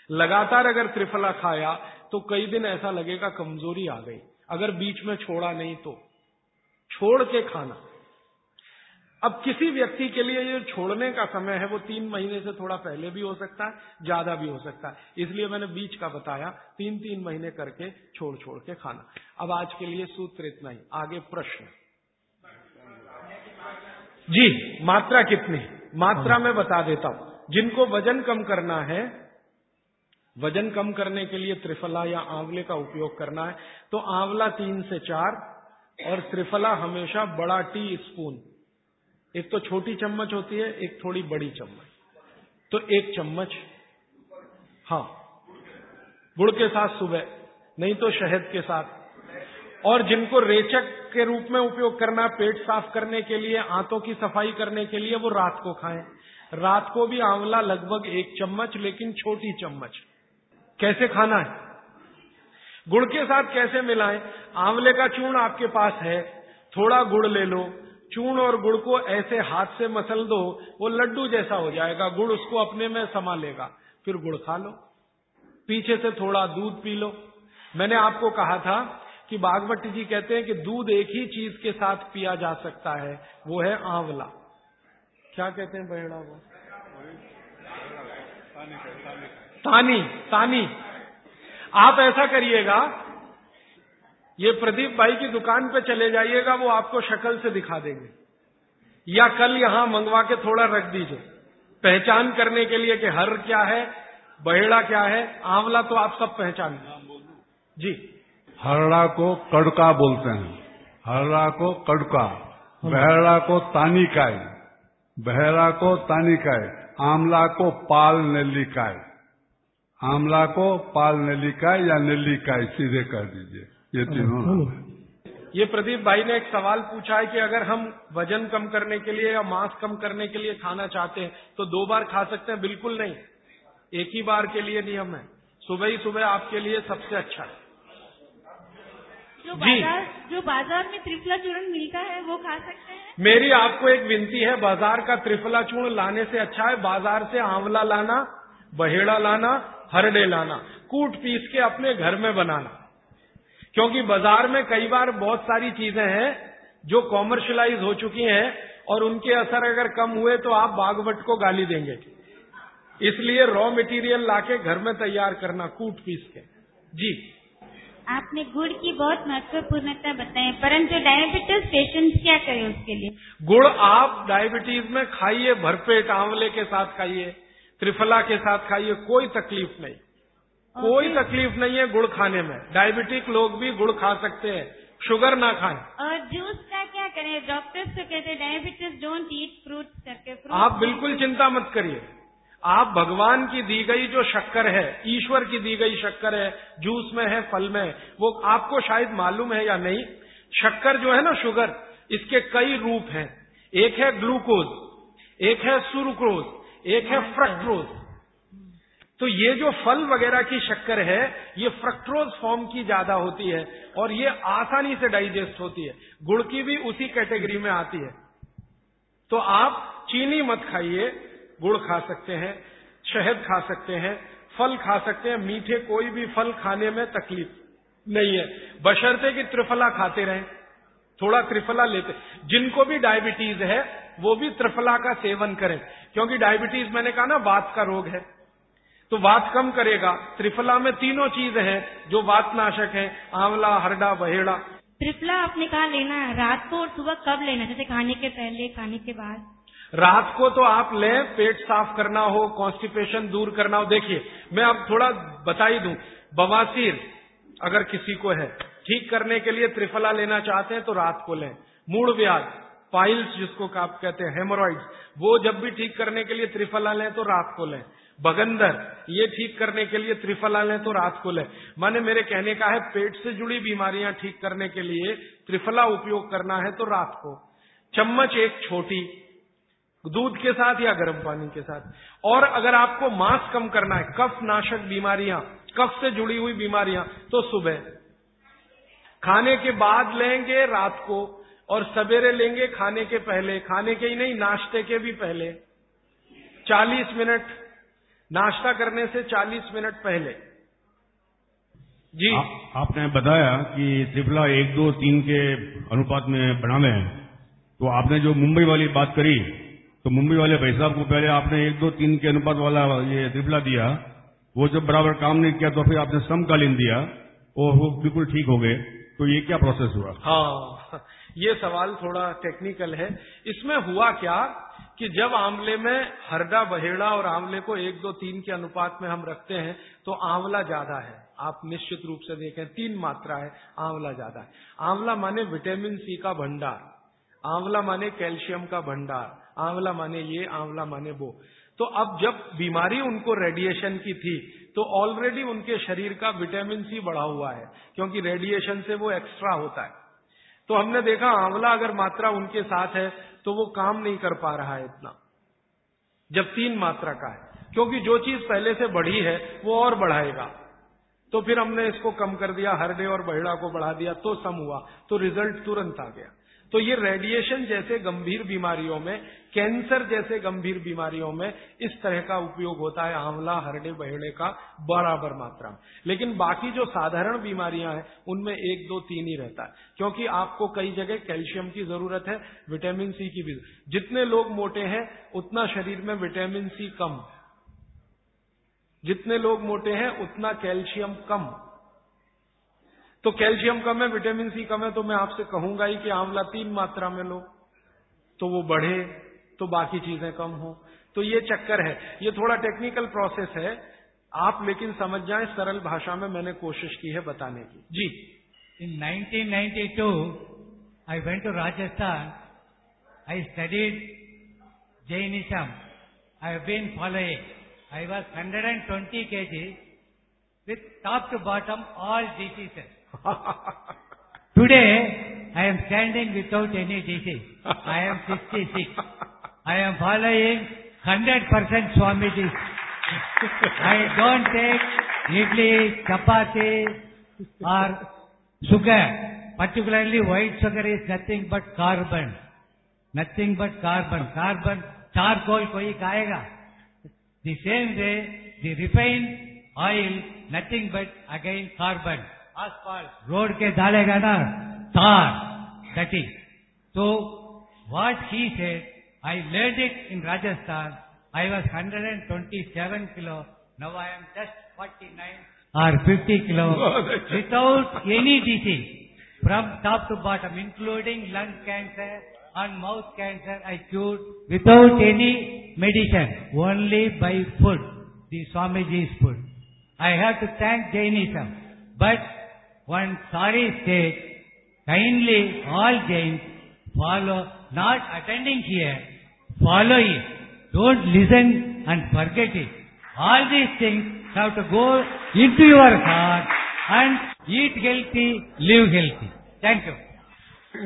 [SPEAKER 1] लगातार अगर त्रिफला खाया तो कई दिन ऐसा लगेगा कमज़ोरी आ गई। अगर बीच में छोड़ा नहीं तो। छोड़ के खाना। अब किसी व्यक्ति के लिए ये छोड़ने का समय है, वो तीन महीने से थोड़ा पहले भी हो सकता है, ज़्यादा भी हो सकता है। इसलिए मैंने बीच का बताया तीन तीन महीने करके छोड़ छोड़ के खाना। अब आज के लिए सूत्र इतना ही, आगे प्रश्न। जी मात्रा कितनी? मात्रा में बता देता हूँ। जिनको वज़न कम करना है वज़न कम करने के लिए त्रिफला या आंवले का उपयोग करना है तो आंवला तीन से चार और त्रिफला हमेशा बड़ा टी स्पून। एक तो छोटी चम्मच होती है एक थोड़ी बड़ी चम्मच। तो एक चम्मच। हाँ। गुड़ के साथ सुबह नहीं तो शहद के साथ। और जिनको रेचक के रूप में उपयोग करना पेट साफ़ करने के लिए, आंतों की सफ़ाई करने के लिए, वो रात को खाएँ। रात को भी आंवला लगभग एक चम्मच, लेकिन छोटी चम्मच। कैसे खाना है? गुड़ के साथ कैसे मिलाएँ? आंवले का चूर्ण आपके पास है, थोड़ा गुड़ ले लो। चूर्ण और गुड़ को ऐसे हाथ से मसल दो, वो लड्डू जैसा हो जाएगा, गुड़ उसको अपने में समा लेगा फिर गुड़ खा लो। पीछे से थोड़ा दूध पी लो। मैंने आपको कहा था कि बागवती जी कहते हैं कि दूध एक ही चीज़ के साथ पिया जा सकता है, वो है आंवला। क्या कहते हैं बहेड़ा वो तानी तानी। आप ऐसा करिएगा, ये प्रदीप भाई की दुकान पे चले जाइएगा, वो आपको शक्ल से दिखा देंगे। या कल यहाँ मंगवा के थोड़ा रख दीजिए। पहचान करने के लिए कि हर क्या है, बहेड़ा क्या है, आंवला तो आप सब पहचान। जी।
[SPEAKER 2] हरड़ा को कड़का बोलते हैं। हरड़ा को कड़का बहरा को तानिकाय बहरा को तानिकाय आमला को पाल नेल्लिकाय आमला को पाल नेल्लिकाय या नेल्लिकाय सीधे कर दीजिए ये तीनों
[SPEAKER 1] ये प्रदीप भाई ने एक सवाल पूछा है कि अगर हम वज़न कम करने के लिए या मांस कम करने के लिए खाना चाहते हैं तो दो बार खा सकते हैं? बिल्कुल नहीं। एक ही बार के लिए नियम है। सुबह ही सुबह आपके लिए सबसे अच्छा है।
[SPEAKER 3] जो बाज़ार जो बाज़ार में त्रिफला चूर्ण मिलता है वो खा सकते हैं?
[SPEAKER 1] मेरी आपको एक विनती है बाज़ार का त्रिफला चूर्ण लाने से अच्छा है बाज़ार से आंवला लाना बहेड़ा लाना हरडे लाना कूट पीस के अपने घर में बनाना। क्योंकि बाज़ार में कई बार बहुत सारी चीज़ें हैं जो कॉमर्शलाइज हो चुकी हैं और उनके असर अगर कम हुए तो आप बागवट को गाली देंगे। इसलिए रॉ मटेरियल लाके घर में तैयार करना कूट पीस के। जी।
[SPEAKER 3] आपने गुड़ की बहुत महत्वपूर्णता बताई परंतु डायबिटीज़ पेशेंट क्या करें उसके लिए?
[SPEAKER 1] गुड़ आप डायबिटीज़ में खाइए भरपेट आंवले के साथ खाइए त्रिफला के साथ खाइए कोई तकलीफ़ नहीं। कोई तकलीफ़ नहीं है गुड़ खाने में। डायबिटिक लोग भी गुड़ खा सकते हैं शुगर ना खाएँ।
[SPEAKER 3] और जूस का क्या करें? डॉक्टर्स तो कहते हैं डायबिटीज़ डोंट ईट फ्रूट करके
[SPEAKER 1] आप बिल्कुल चिंता मत करिए। आप भगवान की दी गई जो शक्कर है, ईश्वर की दी गई शक्कर है, जूस में है, फल में, वो आपको शायद मालूम है या नहीं? शक्कर जो है ना, शुगर, इसके कई रूप हैं। एक है ग्लूकोज, एक है सुरुक्रोज, एक है फ्रक्ट्रोज। तो ये जो फल वगैरह की शक्कर है, ये फ्रक्ट्रोज फॉर्म की ज़्यादा होती है और ये आसानी से डाइजेस्ट होती है। गुड़ की भी उसी कैटेगरी में आती है। तो आप चीनी मत खाइए गुड़ खा सकते हैं, शहद खा सकते हैं, फल खा सकते हैं, मीठे कोई भी फल खाने में तकलीफ़ नहीं है। बशर्ते कि त्रिफला खाते रहें, थोड़ा त्रिफला लेते। जिनको भी डायबिटीज़ है, वो भी त्रिफला का सेवन करें। क्योंकि डायबिटीज़ मैंने कहा ना, वात का रोग है। तो वात कम करेगा। त्रिफला में तीनों चीज़ है, जो वात नाशक है, आंवला, हरडा, बहेड़ा।
[SPEAKER 3] त्रिफला आपने कहा लेना है। रात को और सुबह कब लेना जैसे खाने के पहले, खाने के बाद।
[SPEAKER 1] रात को तो आप लें, पेट साफ़ करना हो कॉन्स्टिपेशन दूर करना हो। देखिए, मैं अब थोड़ा बता ही दूँ। बवासीर, अगर किसी को है, ठीक करने के लिए त्रिफला लेना चाहते हैं तो रात को लें। मूड व्याध पाइल्स जिसको आप कहते हैं हेमोरॉइड्स वो जब भी ठीक करने के लिए त्रिफला लें तो रात को लें। बगंदर, ये ठीक करने के लिए त्रिफला लें तो रात को लें। माने मेरे कहने का है, पेट से जुड़ी बीमारियाँ ठीक करने के लिए त्रिफला उपयोग करना है तो रात को। चम्मच एक छोटी दूध के साथ या गर्म पानी के साथ। और अगर आपको मांस कम करना है कफ नाशक बीमारियाँ कफ से जुड़ी हुई बीमारियाँ तो सुबह। खाने के बाद लेंगे रात को और सवेरे लेंगे खाने के पहले। खाने के ही नहीं नाश्ते के भी पहले। 40 मिनट। नाश्ता करने से 40 मिनट पहले।
[SPEAKER 4] जी। आ, आपने बताया कि त्रिफला एक दो तीन के अनुपात में बनावे हैं। तो आपने जो मुंबई वाली बात करी तो मुंबई वाले भाई साहब को पहले आपने एक, दो, तीन के अनुपात वाला ये त्रिफला दिया। वो जब बराबर काम नहीं किया तो फिर आपने समकालीन दिया और वो बिल्कुल ठीक हो गए। तो ये क्या प्रोसेस हुआ?
[SPEAKER 1] हाँ ये सवाल थोड़ा टेक्निकल है। इसमें हुआ क्या कि जब आंवले में हरडा बहेड़ा और आंवले को एक, दो, तीन के अनुपात में हम रखते हैं तो आंवला ज़्यादा है। आप निश्चित रूप से देखें, तीन मात्रा है, आंवला ज़्यादा है। आंवला माने विटामिन सी का भंडार। आंवला माने कैल्शियम का भंडार। आंवला माने ये, आंवला माने वो। तो अब जब बीमारी उनको रेडिएशन की थी तो ऑलरेडी उनके शरीर का विटामिन सी बढ़ा हुआ है, क्योंकि रेडिएशन से वो एक्स्ट्रा होता है। तो हमने देखा आंवला अगर मात्रा उनके साथ है तो वो काम नहीं कर पा रहा है इतना। जब तीन मात्रा का है, क्योंकि जो चीज़ पहले से बढ़ी है, वो और बढ़ाएगा। तो फिर हमने इसको कम कर दिया हरडे और बहिड़ा को बढ़ा दिया तो सम हुआ तो रिज़ल्ट तुरंत आ गया। तो ये रेडिएशन जैसे गंभीर बीमारियों में कैंसर जैसे गंभीर बीमारियों में इस तरह का उपयोग होता है आंवला हरडे बहेड़े का बराबर मात्रा में। लेकिन बाकी जो साधारण बीमारियाँ हैं, उनमें एक, दो, तीन ही रहता है। क्योंकि आपको कई जगह कैल्शियम की ज़रूरत है, विटामिन सी की भी जितने लोग मोटे हैं, उतना शरीर में विटामिन सी कम। जितने लोग मोटे हैं, उतना कैल्शियम कम। तो कैल्शियम कम है, विटामिन सी कम है तो मैं आपसे कहूँगा ही कि आंवला तीन मात्रा में लो तो वो बढ़े तो बाकी चीज़ें कम हो। तो ये चक्कर है। ये थोड़ा टेक्निकल प्रोसेस है। आप लेकिन समझ जाएँ, सरल भाषा में मैंने कोशिश की है बताने की। जी।
[SPEAKER 5] In 1992 I went to Rajasthan I studied Jainism I have been following I was 120 kg with top to bottom all diseases. Today, I am standing without any disease. I am 66. I am following 100% Swamiji. I don't take idli, chapati or sugar. Particularly white sugar is nothing but carbon. Nothing but carbon. Carbon, charcoal koi खाएगा. The same way, the refined oil, nothing but again carbon. Asphalt road ke डालेगा ना tar that is so what he said I learned it in Rajasthan I was 127 kilo now I am just 49 or 50 kilo without any disease from top to bottom including lung cancer and mouth cancer I cured without any medicine only by food the Swamiji's food I have to thank Jainism but one sorry state, kindly all Jains follow, not attending here, follow it. Don't listen and forget it. All these things have to go into your heart and eat healthy, live healthy. Thank you.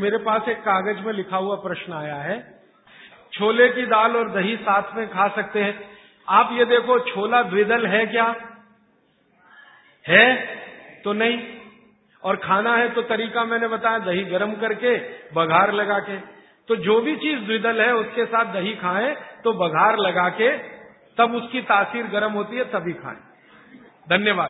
[SPEAKER 1] मेरे पास एक कागज़ में लिखा हुआ प्रश्न आया है छोले की दाल और दही साथ में खा सकते हैं आप ये देखो छोला द्विदल है क्या है तो नहीं और खाना है तो तरीका मैंने बताया, दही गर्म करके, बघार लगा के। तो जो भी चीज़ द्विदल है, उसके साथ दही खाएँ तो बघार लगा के, तब उसकी तासीर गर्म होती है, तभी खाएँ। धन्यवाद।